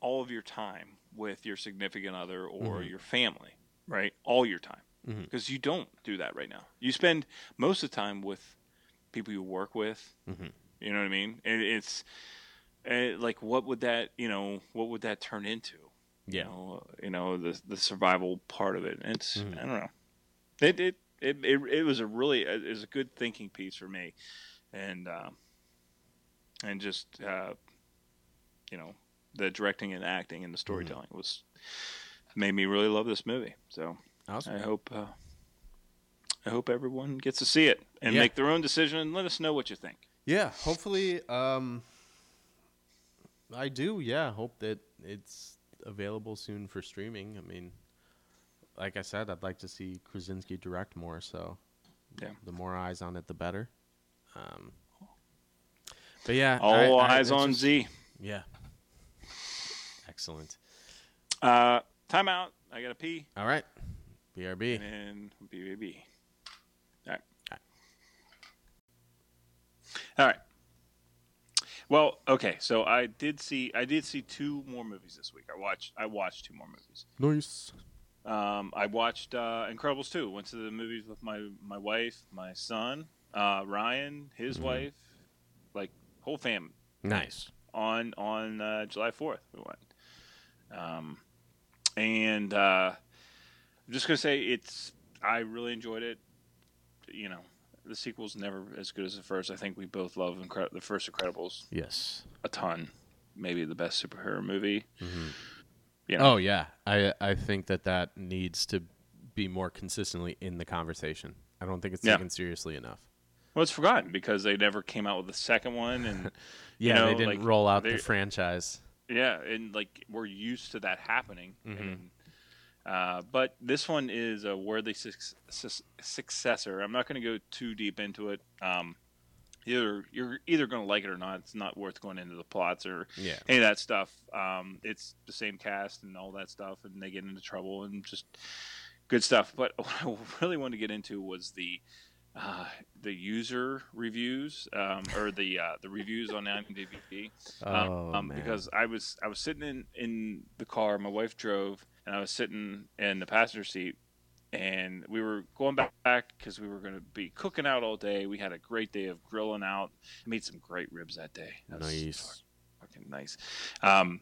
all of your time with your significant other or Mhm. your family, right? All your time. Because you don't do that right now. You spend most of the time with people you work with. Mhm. You know what I mean? It, it's uh, like what would that you know what would that turn into? Yeah. You know, you know the the survival part of it. It's Mhm. I don't know. It it, it it it was a really it was a good thinking piece for me, and um, and just uh, you know the directing and acting and the storytelling was made me really love this movie. So Awesome. I hope uh, I hope everyone gets to see it and Yeah. make their own decision and let us know what you think. Yeah, hopefully um I do, yeah. Hope that it's available soon for streaming. I mean, like I said, I'd like to see Krasinski direct more, so Yeah. the more eyes on it the better. Um But yeah, All I- I- eyes it's on just- Z. Yeah. Excellent. Uh, timeout. I gotta pee. All right. BRB. And BBB. All right. All right. All right. Well, okay. So I did see I did see two more movies this week. I watched I watched two more movies. Nice. Um, I watched uh, Incredibles 2. Went to the movies with my my wife, my son, uh, Ryan, his Mhm. wife, like whole family Nice. on on uh, July Fourth. We went, um, and uh, I'm just gonna say it's. I really enjoyed it. You know, the sequel's never as good as the first. I think we both love Incre- the first Incredibles Yes. a ton. Maybe the best superhero movie. Mhm. You know, Oh yeah, I I think that that needs to be more consistently in the conversation. I don't think it's Yeah. taken seriously enough. well, it's forgotten because they never came out with the second one, and Yeah, know, they didn't like, roll out they- the franchise. Yeah, and like we're used to that happening. Mhm. And, uh, but this one is a worthy suc- su- successor. I'm not going to go too deep into it. Um, either you're either going to like it or not. It's not worth going into the plots or Yeah. any of that stuff. Um, it's the same cast and all that stuff, and they get into trouble and just good stuff. But what I really wanted to get into was the uh, the user reviews um, or the uh, the reviews on IMDb um, Oh um, because I was I was sitting in, in the car. My wife drove, and I was sitting in the passenger seat, and we were going back because we were going to be cooking out all day. We had a great day of grilling out. I made some great ribs that day. That was nice. fucking nice. Um,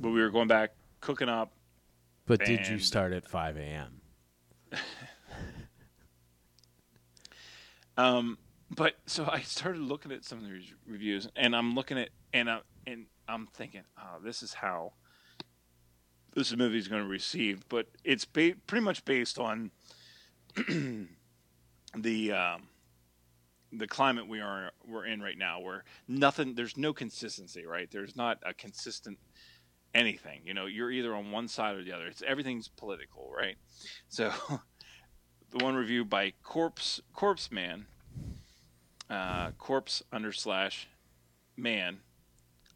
but we were going back cooking up. But did you start at 5 a.m.? Um, but so I started looking at some of these reviews, and I'm looking at and I, and I'm thinking, oh, this is how this movie is going to receive. But it's ba- pretty much based on the um, the climate we are we're in right now, where nothing, there's no consistency, right? There's not a consistent anything. You know, you're either on one side or the other. It's everything's political, right? So. the one review by Corpse Corpse Man, uh, Corpse under slash Man,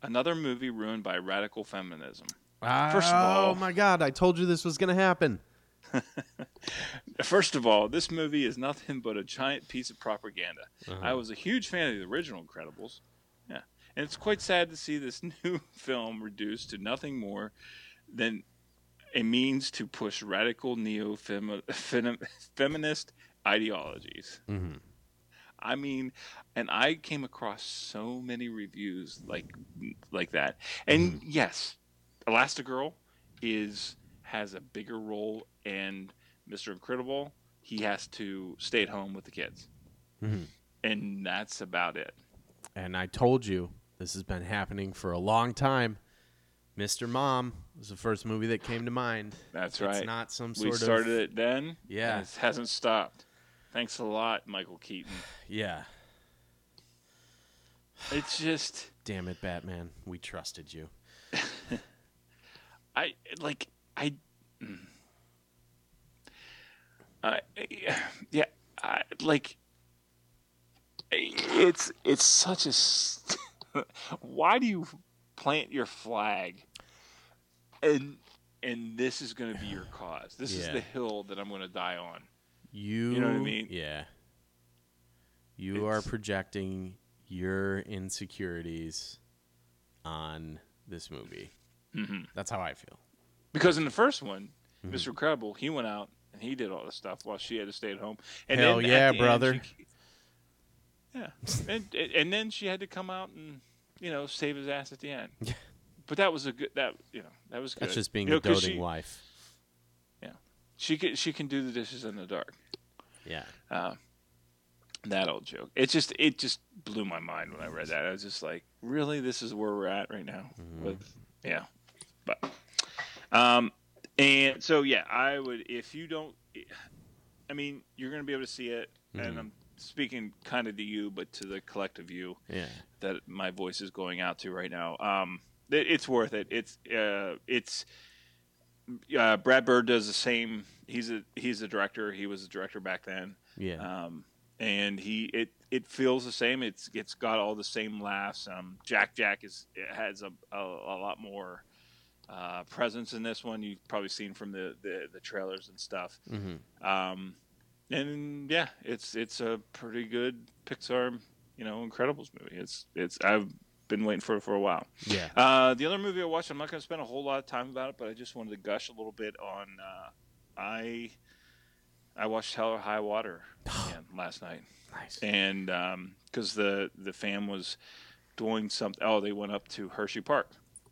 another movie ruined by radical feminism. First of all- oh my god, I told you this was going to happen. First of all, this movie is nothing but a giant piece of propaganda. Uh-huh. I was a huge fan of the original Incredibles. Yeah, and it's quite sad to see this new film reduced to nothing more than a means to push radical neo feminist ideologies. Mhm. I mean, and I came across so many reviews like like that. And yes, Elastigirl is has a bigger role and Mr. Incredible, he has to stay at home with the kids. Mhm. And that's about it. And I told you this has been happening for a long time. Mr. Mom was the first movie that came to mind. That's It's right. not some sort of we started it then. Yeah. It hasn't stopped. Thanks a lot, Michael Keaton. yeah. It's just Damn it, Batman. We trusted you. I like I. mm. I yeah, I, like it's it's such a. st- Why do you plant your flag? And and this is going to be your cause. This is the hill that I'm going to die on. You, you know what I mean? Yeah. You are projecting your insecurities on this movie. hmm That's how I feel. Because in the first one, Mhm. Mr. Credible, he went out and he did all this stuff while she had to stay at home. And Hell then yeah, the end, brother. she- Yeah, and and then she had to come out and you know save his ass at the end. Yeah. But that was a good that you know that was good. That's just being You know, a doting she, wife. Yeah, she can she can do the dishes in the dark. Yeah. That old joke. It just it just blew my mind when I read that. I was just like, really, this is where we're at right now. With yeah, but um, and so yeah, I would if you don't, I mean, you're gonna be able to see it, and I'm speaking kind of to you, but to the collective you Yeah. that my voice is going out to right now. Um, it, it's worth it. It's uh, it's uh, Brad Bird does the same. He's a he's a director. He was a director back then Yeah. um, and he it it feels the same. It's it's got all the same laughs. Um, Jack Jack is it has a, a, a lot more uh, presence in this one. You've probably seen from the, the, the trailers and stuff. mm-hmm. Um, and yeah, it's it's a pretty good Pixar, you know, Incredibles movie. It's it's I've been waiting for it for a while. Yeah. Uh, the other movie I watched, I'm not going to spend a whole lot of time about it, but I just wanted to gush a little bit on. Uh, I I watched Hell or High Water again last night, Nice. and because the the fam was doing something. Oh, they went up to Hershey Park,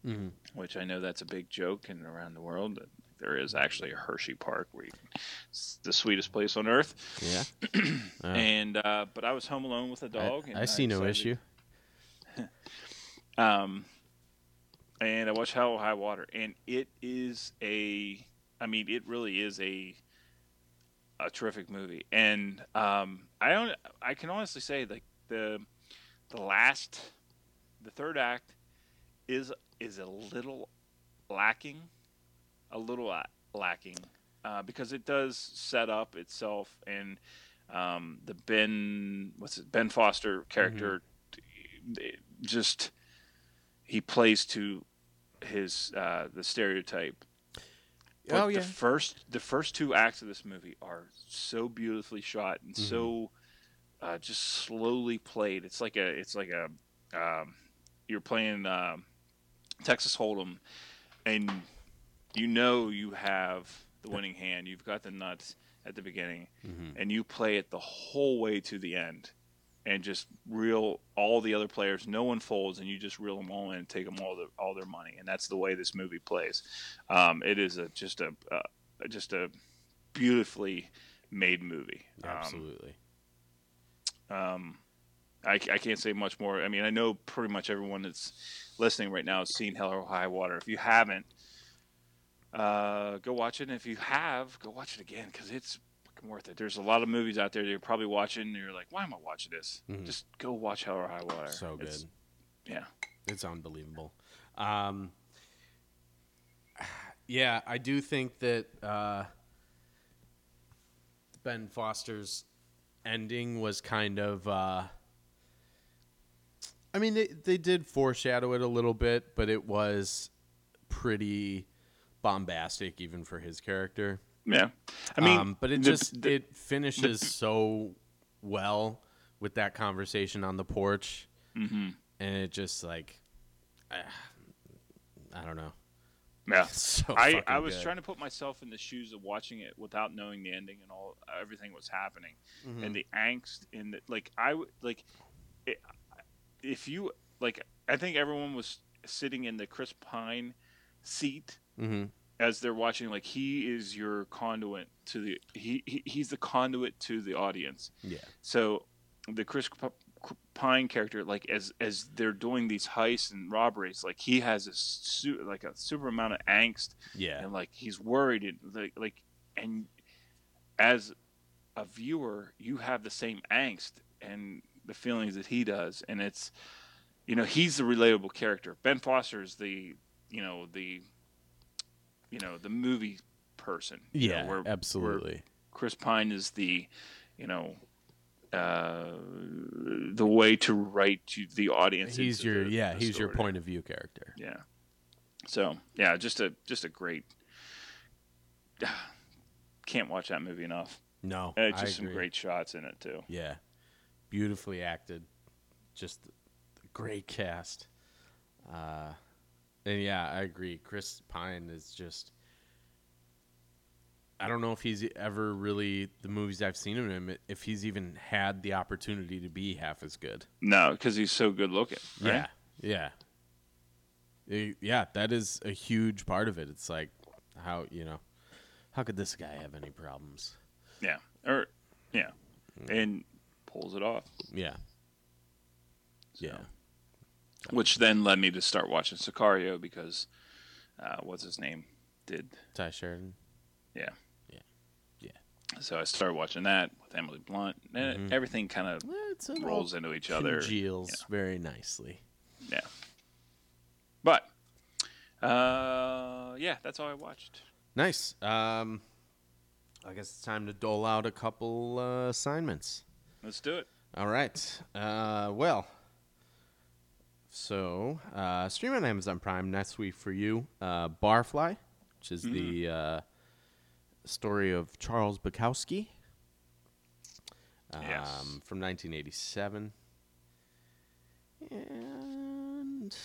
Mhm. which I know that's a big joke and around the world. That there is actually a Hershey Park, where you can, it's the sweetest place on earth. Yeah. And uh, but I was home alone with a dog. I, and see no decided- issue. Um, and I watched Hell High Water, and it is a, I mean, it really is a, a terrific movie. And um, I don't, I can honestly say like the, the last, the third act, is is a little lacking, a little lacking, uh, because it does set up itself and um, the Ben, what's it, Ben Foster character, it just he plays to his uh, the stereotype. But Oh, yeah. The first the first two acts of this movie are so beautifully shot and so uh, just slowly played. It's like a it's like a um, you're playing um Texas Hold'em, and you know you have the winning hand. You've got the nuts at the beginning, and you play it the whole way to the end, and just reel all the other players. No one folds, and you just reel them all in and take them all the, all their money. And that's the way this movie plays. Um, it is a just a uh, just a beautifully made movie. Um, Absolutely. um, I, I can't say much more. I mean, I know pretty much everyone that's listening right now has seen Hell or High Water. If you haven't, uh, go watch it. And if you have, go watch it again because it's fucking worth it. There's a lot of movies out there that you're probably watching and you're like, why am I watching this? Just go watch Hell or High Water. so good. It's- yeah. It's unbelievable. Um, yeah, I do think that uh, Ben Foster's ending was kind of. Uh, I mean, they they did foreshadow it a little bit, but it was pretty bombastic, even for his character. Yeah. I mean, um, but it the- just the- it finishes so well with that conversation on the porch, Mhm. and it just like I, I don't know. Yeah, So I, I was good. trying to put myself in the shoes of watching it without knowing the ending and all everything was happening, Mm-hmm. and the angst in the like I like, it, if you like, I think everyone was sitting in the Chris Pine seat hmm as they're watching. Like he is your conduit to the he, he he's the conduit to the audience. Yeah, So the Chris Pine character, like as as they're doing these heists and robberies, like he has a su- like a super amount of angst, yeah, and like he's worried, and like like and as a viewer, you have the same angst and the feelings that he does, and it's you know he's the relatable character. Ben Foster is the you know the you know the movie person. you know, yeah, where- where absolutely. Chris Pine is the, you know, uh, the way to write to the audience. He's your the- yeah, the he's your point of view character. Yeah. So yeah, just a just a great. Can't watch that movie enough. No, And it's just some great shots in it too. Yeah, beautifully acted, just great cast. Uh, and yeah, I agree. Chris Pine is just I don't know if he's ever really the movies I've seen of him if he's even had the opportunity to be half as good. No, because he's so good looking. Right? Yeah, yeah, yeah. That is a huge part of it. It's like how you know how could this guy have any problems? yeah, or yeah, mm. and pulls it off. Yeah, yeah, Which then led me to start watching Sicario because uh, what's his name did Ty Sheridan. yeah Yeah. Yeah. So I started watching that with Emily Blunt. And everything kind of rolls into each other. congeals very nicely. Yeah. But uh, yeah, that's all I watched. Nice. Um, I guess it's time to dole out a couple uh, assignments. Let's do it. All right. Uh, well, so uh, stream on Amazon Prime next week for you. Uh, Barfly, which is the uh, story of Charles Bukowski um, Yes. from 1987. And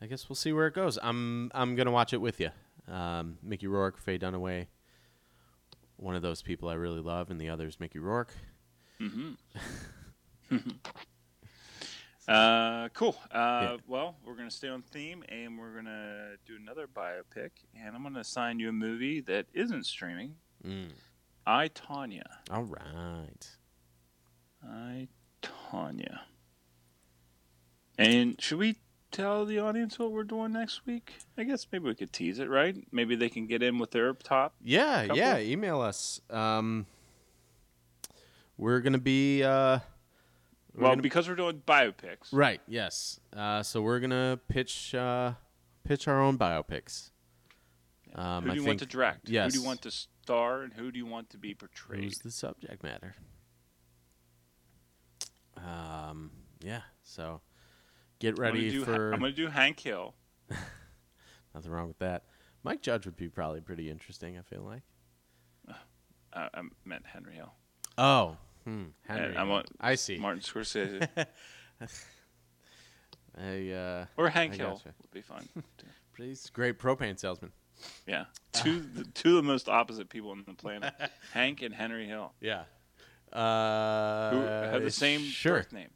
I guess we'll see where it goes. I'm I'm gonna watch it with you. Um, Mickey Rourke, Faye Dunaway, one of those people I really love, and the other is Mickey Rourke. Uh, cool. Uh, Yeah. Well, we're gonna stay on theme, and we're gonna do another biopic, and I'm gonna assign you a movie that isn't streaming. Mm. I Tonya. All right. I Tonya. And should we tell the audience what we're doing next week? I guess maybe we could tease it, right? Maybe they can get in with their top. Yeah, Couple? yeah. Email us. Um, we're gonna be uh, we're well, gonna- because we're doing biopics. right. Yes. Uh, so we're gonna pitch uh, pitch our own biopics. Um, Who I do you want to think- direct? Who do you want to star, and who do you want to be portrayed? Who's the subject matter? Um, yeah. So get I'm gonna ready for. I'm going to do Hank Hill. Nothing wrong with that. Mike Judge would be probably pretty interesting. I feel like. Uh, I meant Henry Hill. Oh, hmm. Henry. I want I see. Martin Scorsese I, uh, or Hank I Hill gotcha. would be fun. too. he's a great propane salesman. Yeah, two the, two of the most opposite people on the planet, Hank and Henry Hill, Yeah. Uh, who have the same sure. birth name.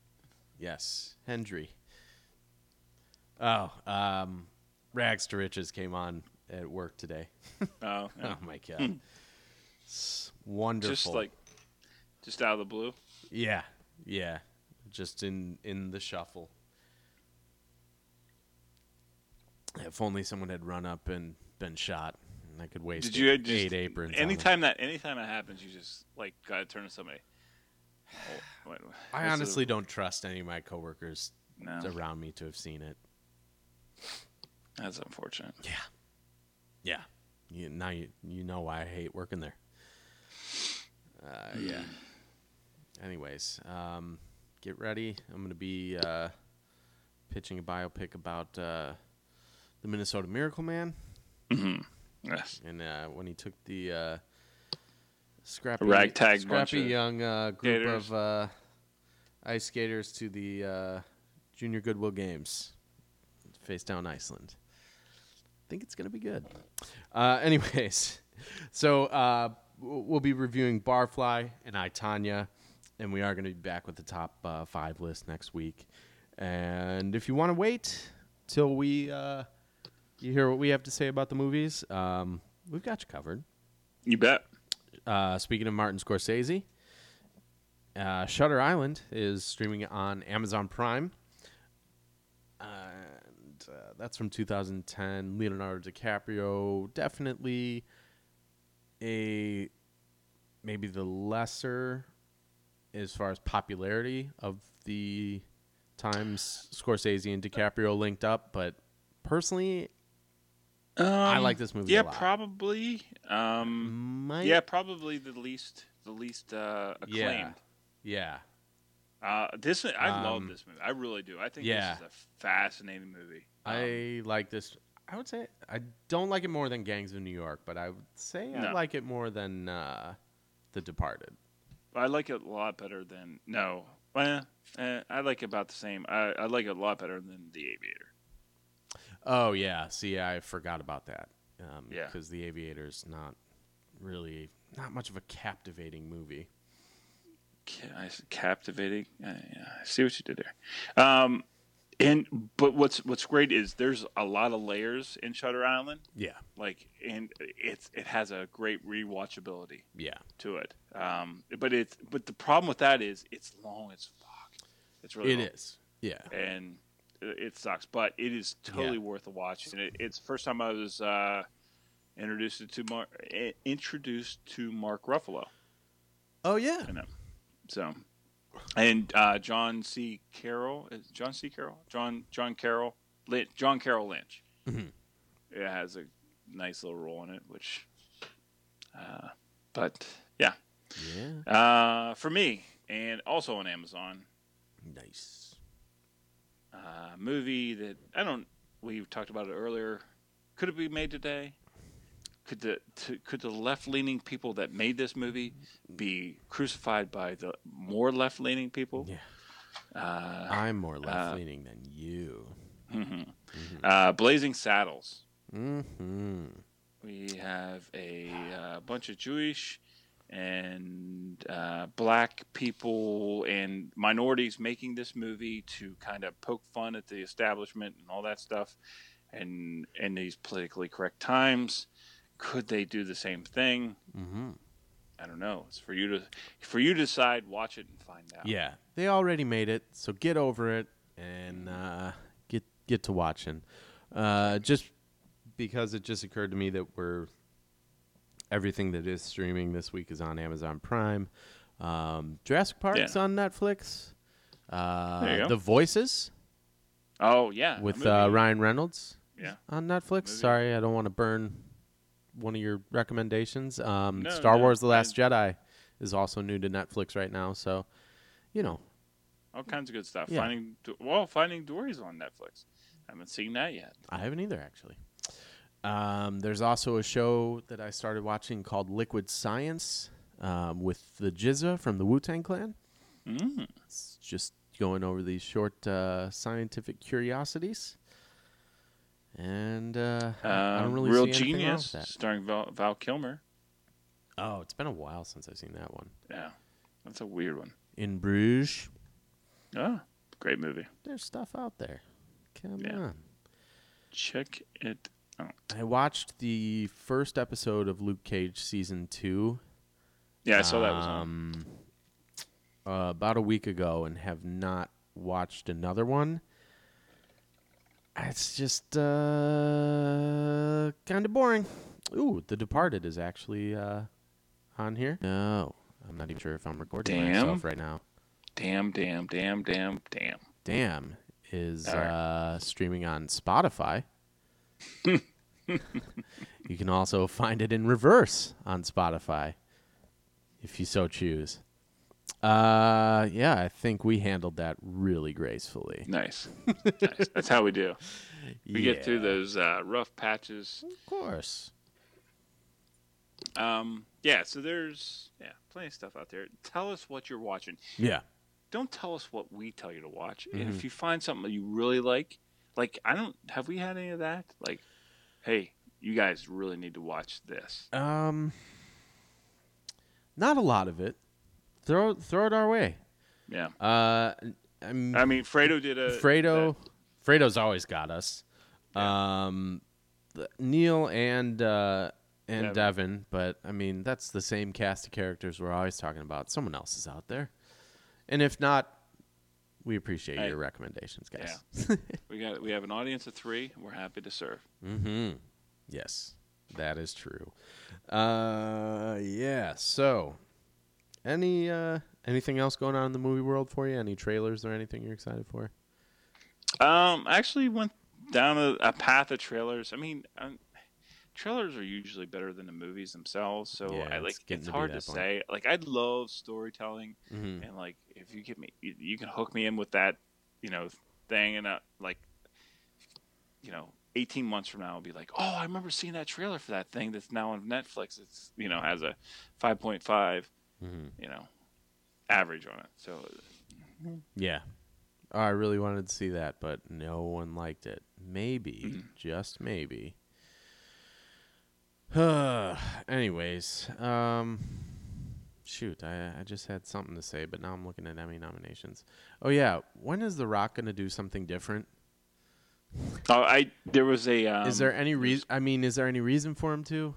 Yes, Hendry. Oh, um, Rags to Riches came on at work today. Oh, yeah. Oh my god, it's wonderful. just like just out of the blue. yeah, yeah, just in in the shuffle. If only someone had run up and been shot, and I could waste Did you eight, just eight aprons. anytime that anytime that happens, you just like gotta turn to somebody. Oh, wait, I the- honestly don't trust any of my coworkers no, around me to have seen it. that's unfortunate. Yeah. Yeah. You, now you you know why I hate working there. Uh, yeah. Anyways, um, get ready. I'm going to be uh, pitching a biopic about uh, the Minnesota Miracle Man, Yes. and uh, when he took the uh, scrappy, ragtag scrappy young uh, group skaters. of uh, ice skaters to the uh, Junior Goodwill Games, face down Iceland. I think it's going to be good. Uh, anyways, so uh, we'll be reviewing Barfly and I Tonya, and we are going to be back with the top uh, five list next week. And if you want to wait till we uh, you hear what we have to say about the movies, um, we've got you covered. You bet. Uh, speaking of Martin Scorsese, uh, Shutter Island is streaming on Amazon Prime. And uh, that's from 2010. Leonardo DiCaprio, definitely a maybe the lesser as far as popularity of the times Scorsese and DiCaprio linked up, but personally, I like this movie. Yeah, probably. Um, Might- yeah, probably the least the least uh, acclaimed. yeah. Uh, this I love Um, this movie. I really do. I think yeah. this is a fascinating movie. Um, I like this. I would say I don't like it more than Gangs of New York, but I would say I like it more than uh, The Departed. I like it a lot better than no. Well, eh, I like it about the same. I, I like it a lot better than The Aviator. Oh yeah, see, I forgot about that. Um, Yeah. Because The Aviator's not really not much of a captivating movie. I captivating. Uh, yeah, I see what you did there. Um, and but what's what's great is there's a lot of layers in Shutter Island. Yeah. Like, and it's it has a great rewatchability Yeah. to it. Um, but it's but the problem with that is it's long as fuck. It's really It long. is. Yeah. and it sucks, but it is totally Yeah. worth a watch. And it, it's the first time I was uh, introduced to Mark, introduced to Mark Ruffalo. Oh yeah. in it. So, and uh, John C. Carroll is John C. Carroll, John John Carroll, Lynch, John Carroll Lynch. Mhm. It has a nice little role in it, which, uh, but yeah, Yeah. uh, for me, and also on Amazon, Nice. uh, movie that I don't. We talked about it earlier. Could it be made today? Could the to, could the left leaning people that made this movie be crucified by the more left leaning people? Yeah. Uh, I'm more left leaning than you. uh, Blazing Saddles. Mm-hmm. We have a uh, bunch of Jewish and uh, black people and minorities making this movie to kind of poke fun at the establishment and all that stuff. And in these politically correct times, could they do the same thing? Mm-hmm. I don't know. It's for you to for you to decide. Watch it and find out. Yeah, they already made it, so get over it and uh, get get to watching. Uh, just because it just occurred to me that we're everything that is streaming this week is on Amazon Prime. Um, Jurassic Park's Yeah. on Netflix. Uh, There you go. the Voices Oh yeah. with uh, Ryan Reynolds Yeah. on Netflix. Sorry, I don't want to burn one of your recommendations. Um, No, Star no, Wars: The Last I- Jedi is also new to Netflix right now, so you know All kinds of good stuff. Yeah. Finding well, Finding Dory's on Netflix. I haven't seen that yet. I haven't either, actually. Um, there's also a show that I started watching called Liquid Science um, with the GZA from the Wu Tang Clan. Mm. It's just going over these short uh, scientific curiosities. And uh, I- I don't really Real see Genius, that. starring Val, Val Kilmer. Oh, it's been a while since I've seen that one. Yeah, that's a weird one. In Bruges, Oh, great movie. there's stuff out there. Come Yeah. on. Check it out. I watched the first episode of Luke Cage season two. Yeah, I saw that was on. um, uh, about a week ago and have not watched another one. It's just uh, kind of boring. Ooh, The Departed is actually uh, on here. No, I'm not even sure if I'm recording Damn. myself right now. Damn, damn, damn, damn, damn. Damn is All right. uh, streaming on Spotify. you can also find it in reverse on Spotify if you so choose. Uh, yeah, I think we handled that really gracefully. Nice. nice. That's how we do. We get through those uh, rough patches. Of course. Um, yeah, so there's yeah, plenty of stuff out there. Tell us what you're watching. Yeah. Don't tell us what we tell you to watch. And Mm-hmm. if you find something that you really like, like I don't have we had any of that? Like, hey, you guys really need to watch this. Um, not a lot of it. Throw throw it our way. Yeah. Uh, I'm, I mean, Fredo did a Fredo, Fredo's always got us. Um, the- Neil and uh, and Devin. Devin. but I mean that's the same cast of characters we're always talking about. Someone else is out there, and if not, we appreciate Hey. your recommendations, guys. we got we have an audience of three. We're happy to serve. mm-hmm. Yes, that is true. Uh, yeah. So, any uh, anything else going on in the movie world for you? Any trailers or anything you're excited for? Um, I actually went down a, a path of trailers. I mean, um, trailers are usually better than the movies themselves. So Yeah, I like it's to hard to say. Like I love storytelling, Mm-hmm. and like if you get me, you, you can hook me in with that, you know, thing, and uh, like, you know. 18 months from now, I'll be like, oh, I remember seeing that trailer for that thing that's now on Netflix. It's, you know, has a 5.5, Mm-hmm. you know, average on it. So, Yeah. Oh, I really wanted to see that, but no one liked it. Maybe, Mm-hmm. just maybe, Anyways, um, shoot, I, I just had something to say, but now I'm looking at Emmy nominations. Oh yeah, when is The Rock gonna do something different? Oh, I there was a. Um, is there any reason? I mean, is there any reason for him to?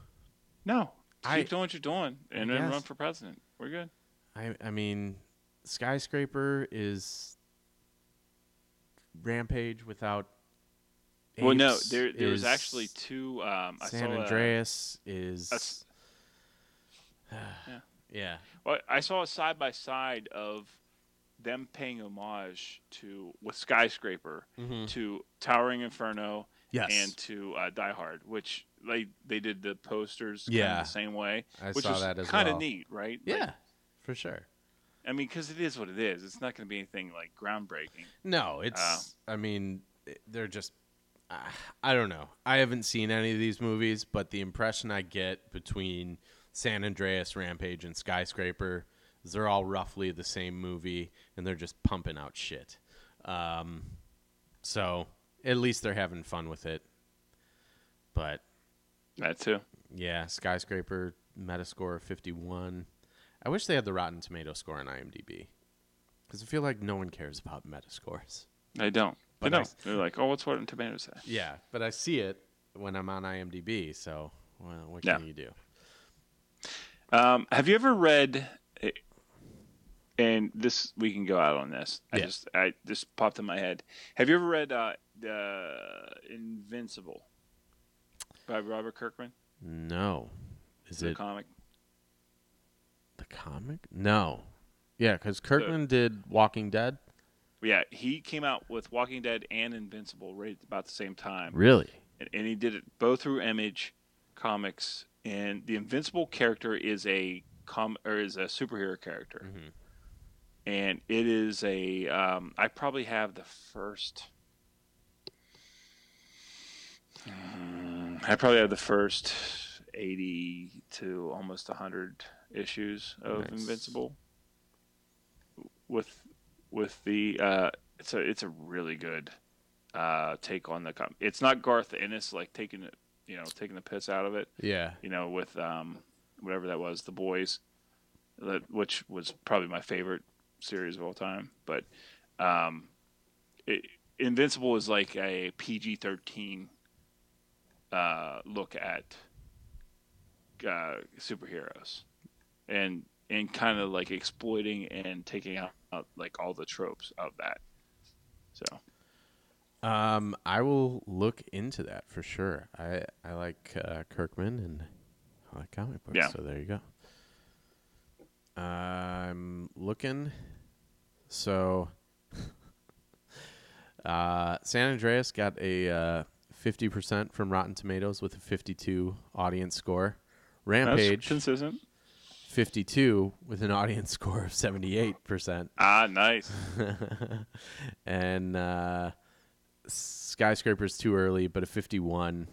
No. Keep I- doing what you're doing, and then run for president. We're good. I I mean, Skyscraper is Rampage without. well, no, there there was actually two. Um, I San saw a- Andreas is. s- yeah. yeah. Well, I saw a side by side of them paying homage to with skyscraper to Towering Inferno Mm-hmm. Yes. and to uh, Die Hard, which they they did the posters Yeah. the same way, I which saw that as kind of well. neat, right? Like, Yeah, for sure. I mean, because it is what it is. It's not going to be anything like groundbreaking. No, it's. Uh, I mean, they're just. Uh, I don't know. I haven't seen any of these movies, but the impression I get between San Andreas, Rampage, and Skyscraper is they're all roughly the same movie, and they're just pumping out shit. Um, so at least they're having fun with it. But That too. yeah, Skyscraper Metascore fifty one. I wish they had the Rotten Tomato score on IMDb because I feel like no one cares about Metascores. They don't. But I don't. s- They're like, oh, what's Rotten Tomatoes say? Yeah, but I see it when I'm on IMDb. So, well, what Yeah. can you do? Um, have you ever read? eh, And this we can go out on this. I Yeah. just I just popped in my head. Have you ever read uh, uh, Invincible by Robert Kirkman? No, is it? the it comic? the comic? No, yeah, because Kirkman did Walking Dead. Yeah, he came out with Walking Dead and Invincible right about the same time, Really? and, and he did it both through Image Comics. And the Invincible character is a com or is a superhero character, Mhm. and it is a. Um, I probably have the first. Mm, I probably have the first eighty to almost hundred issues of Nice. Invincible. With with the uh, it's a it's a really good uh, take on the com- it's not Garth Ennis like taking it you know taking the piss out of it Yeah. you know with um, whatever that was the boys that which was probably my favorite series of all time but um, it, Invincible is like a PG thirteen uh, look at uh, superheroes and and kind of like exploiting and taking out, out like all the tropes of that so Um, I will look into that for sure. I I like uh, Kirkman and I like comic books. Yeah. So there you go. I'm looking. So, uh, San Andreas got a uh, fifty percent from Rotten Tomatoes with a fifty-two audience score. that's Rampage consistent fifty-two with an audience score of seventy-eight percent. ah nice and uh, skyscrapers too early, but a 51,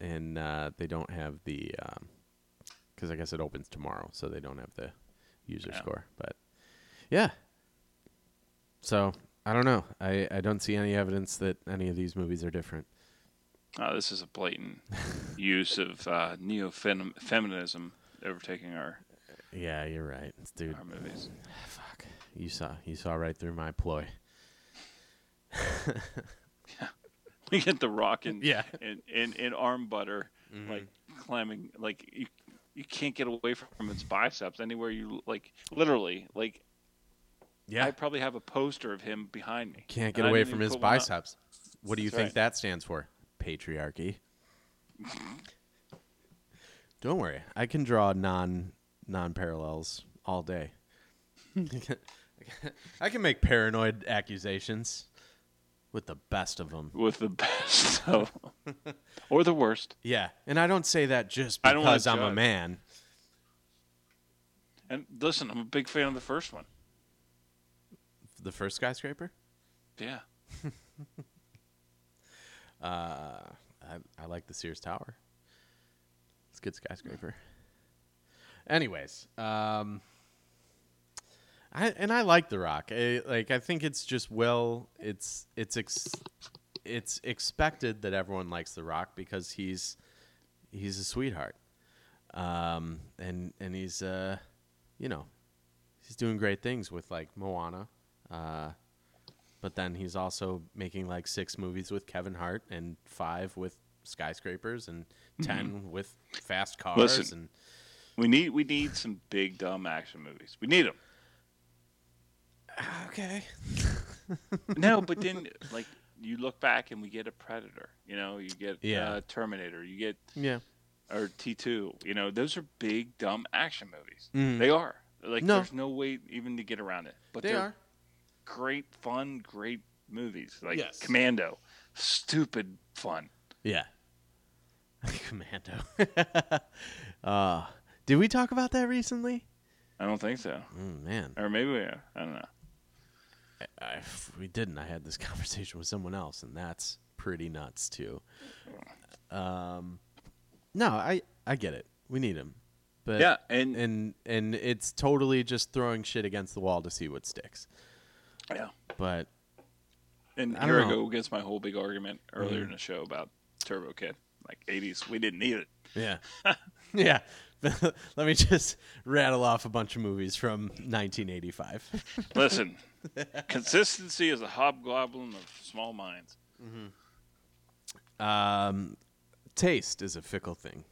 and uh, they don't have the because I guess it opens tomorrow, so they don't have the user Yeah. score. But yeah, so I don't know. I I don't see any evidence that any of these movies are different. Oh, this is a blatant use of uh, neo-feminism overtaking our, Yeah, you're right, dude. our movies Fuck, you saw you saw right through my ploy. yeah. we get the rock and Yeah. and, and, and arm butter Mm-hmm. like climbing like you you can't get away from its biceps anywhere you like literally like Yeah, I probably have a poster of him behind me can't get away from his put one up. biceps. What do you That's think right. that stands for? Patriarchy. Don't worry, I can draw non non parallels all day. I can make paranoid accusations with the best of them. with the best of them. or the worst Yeah, and I don't say that just I don't wanna because I'm a man. and listen I'm a big fan of the first one The first skyscraper. yeah Uh, I, I like the Sears Tower. It's a good skyscraper. Anyways, um, I and I like The Rock. I, like I think it's just well, it's it's ex, it's expected that everyone likes The Rock because he's he's a sweetheart, um, and and he's uh, you know, he's doing great things with like Moana, uh, but then he's also making like six movies with Kevin Hart and five with skyscrapers and 10 with fast cars Listen. and We need we need some big dumb action movies. We need them. okay no, but then like you look back and we get a Predator. You know, you get Yeah. uh, Terminator. You get yeah or T two. You know, those are big dumb action movies. Mhm. They are. Like No. there's no way even to get around it. But they they're are great fun, great movies. Like Yes. Commando, stupid fun. yeah commando uh did we talk about that recently I don't think so. oh man Or maybe we have. I don't know. I, if we didn't i had this conversation with someone else and that's pretty nuts too um no i i get it we need him but Yeah, and, and and it's totally just throwing shit against the wall to see what sticks yeah. but And I here I go against my whole big argument earlier Mhm. in the show about Turbo Kid. Like 80s, we didn't need it. Yeah. yeah. Let me just rattle off a bunch of movies from 1985. Listen, consistency is a hobgoblin of small minds. Um, taste is a fickle thing,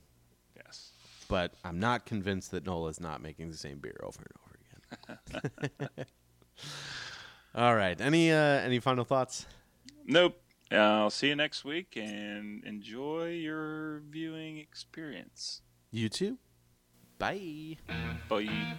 Yes. but I'm not convinced that Nola's not making the same beer over and over again. All right. Any uh, any final thoughts? Nope. Uh, I'll see you next week and enjoy your viewing experience. You too. Bye. Bye.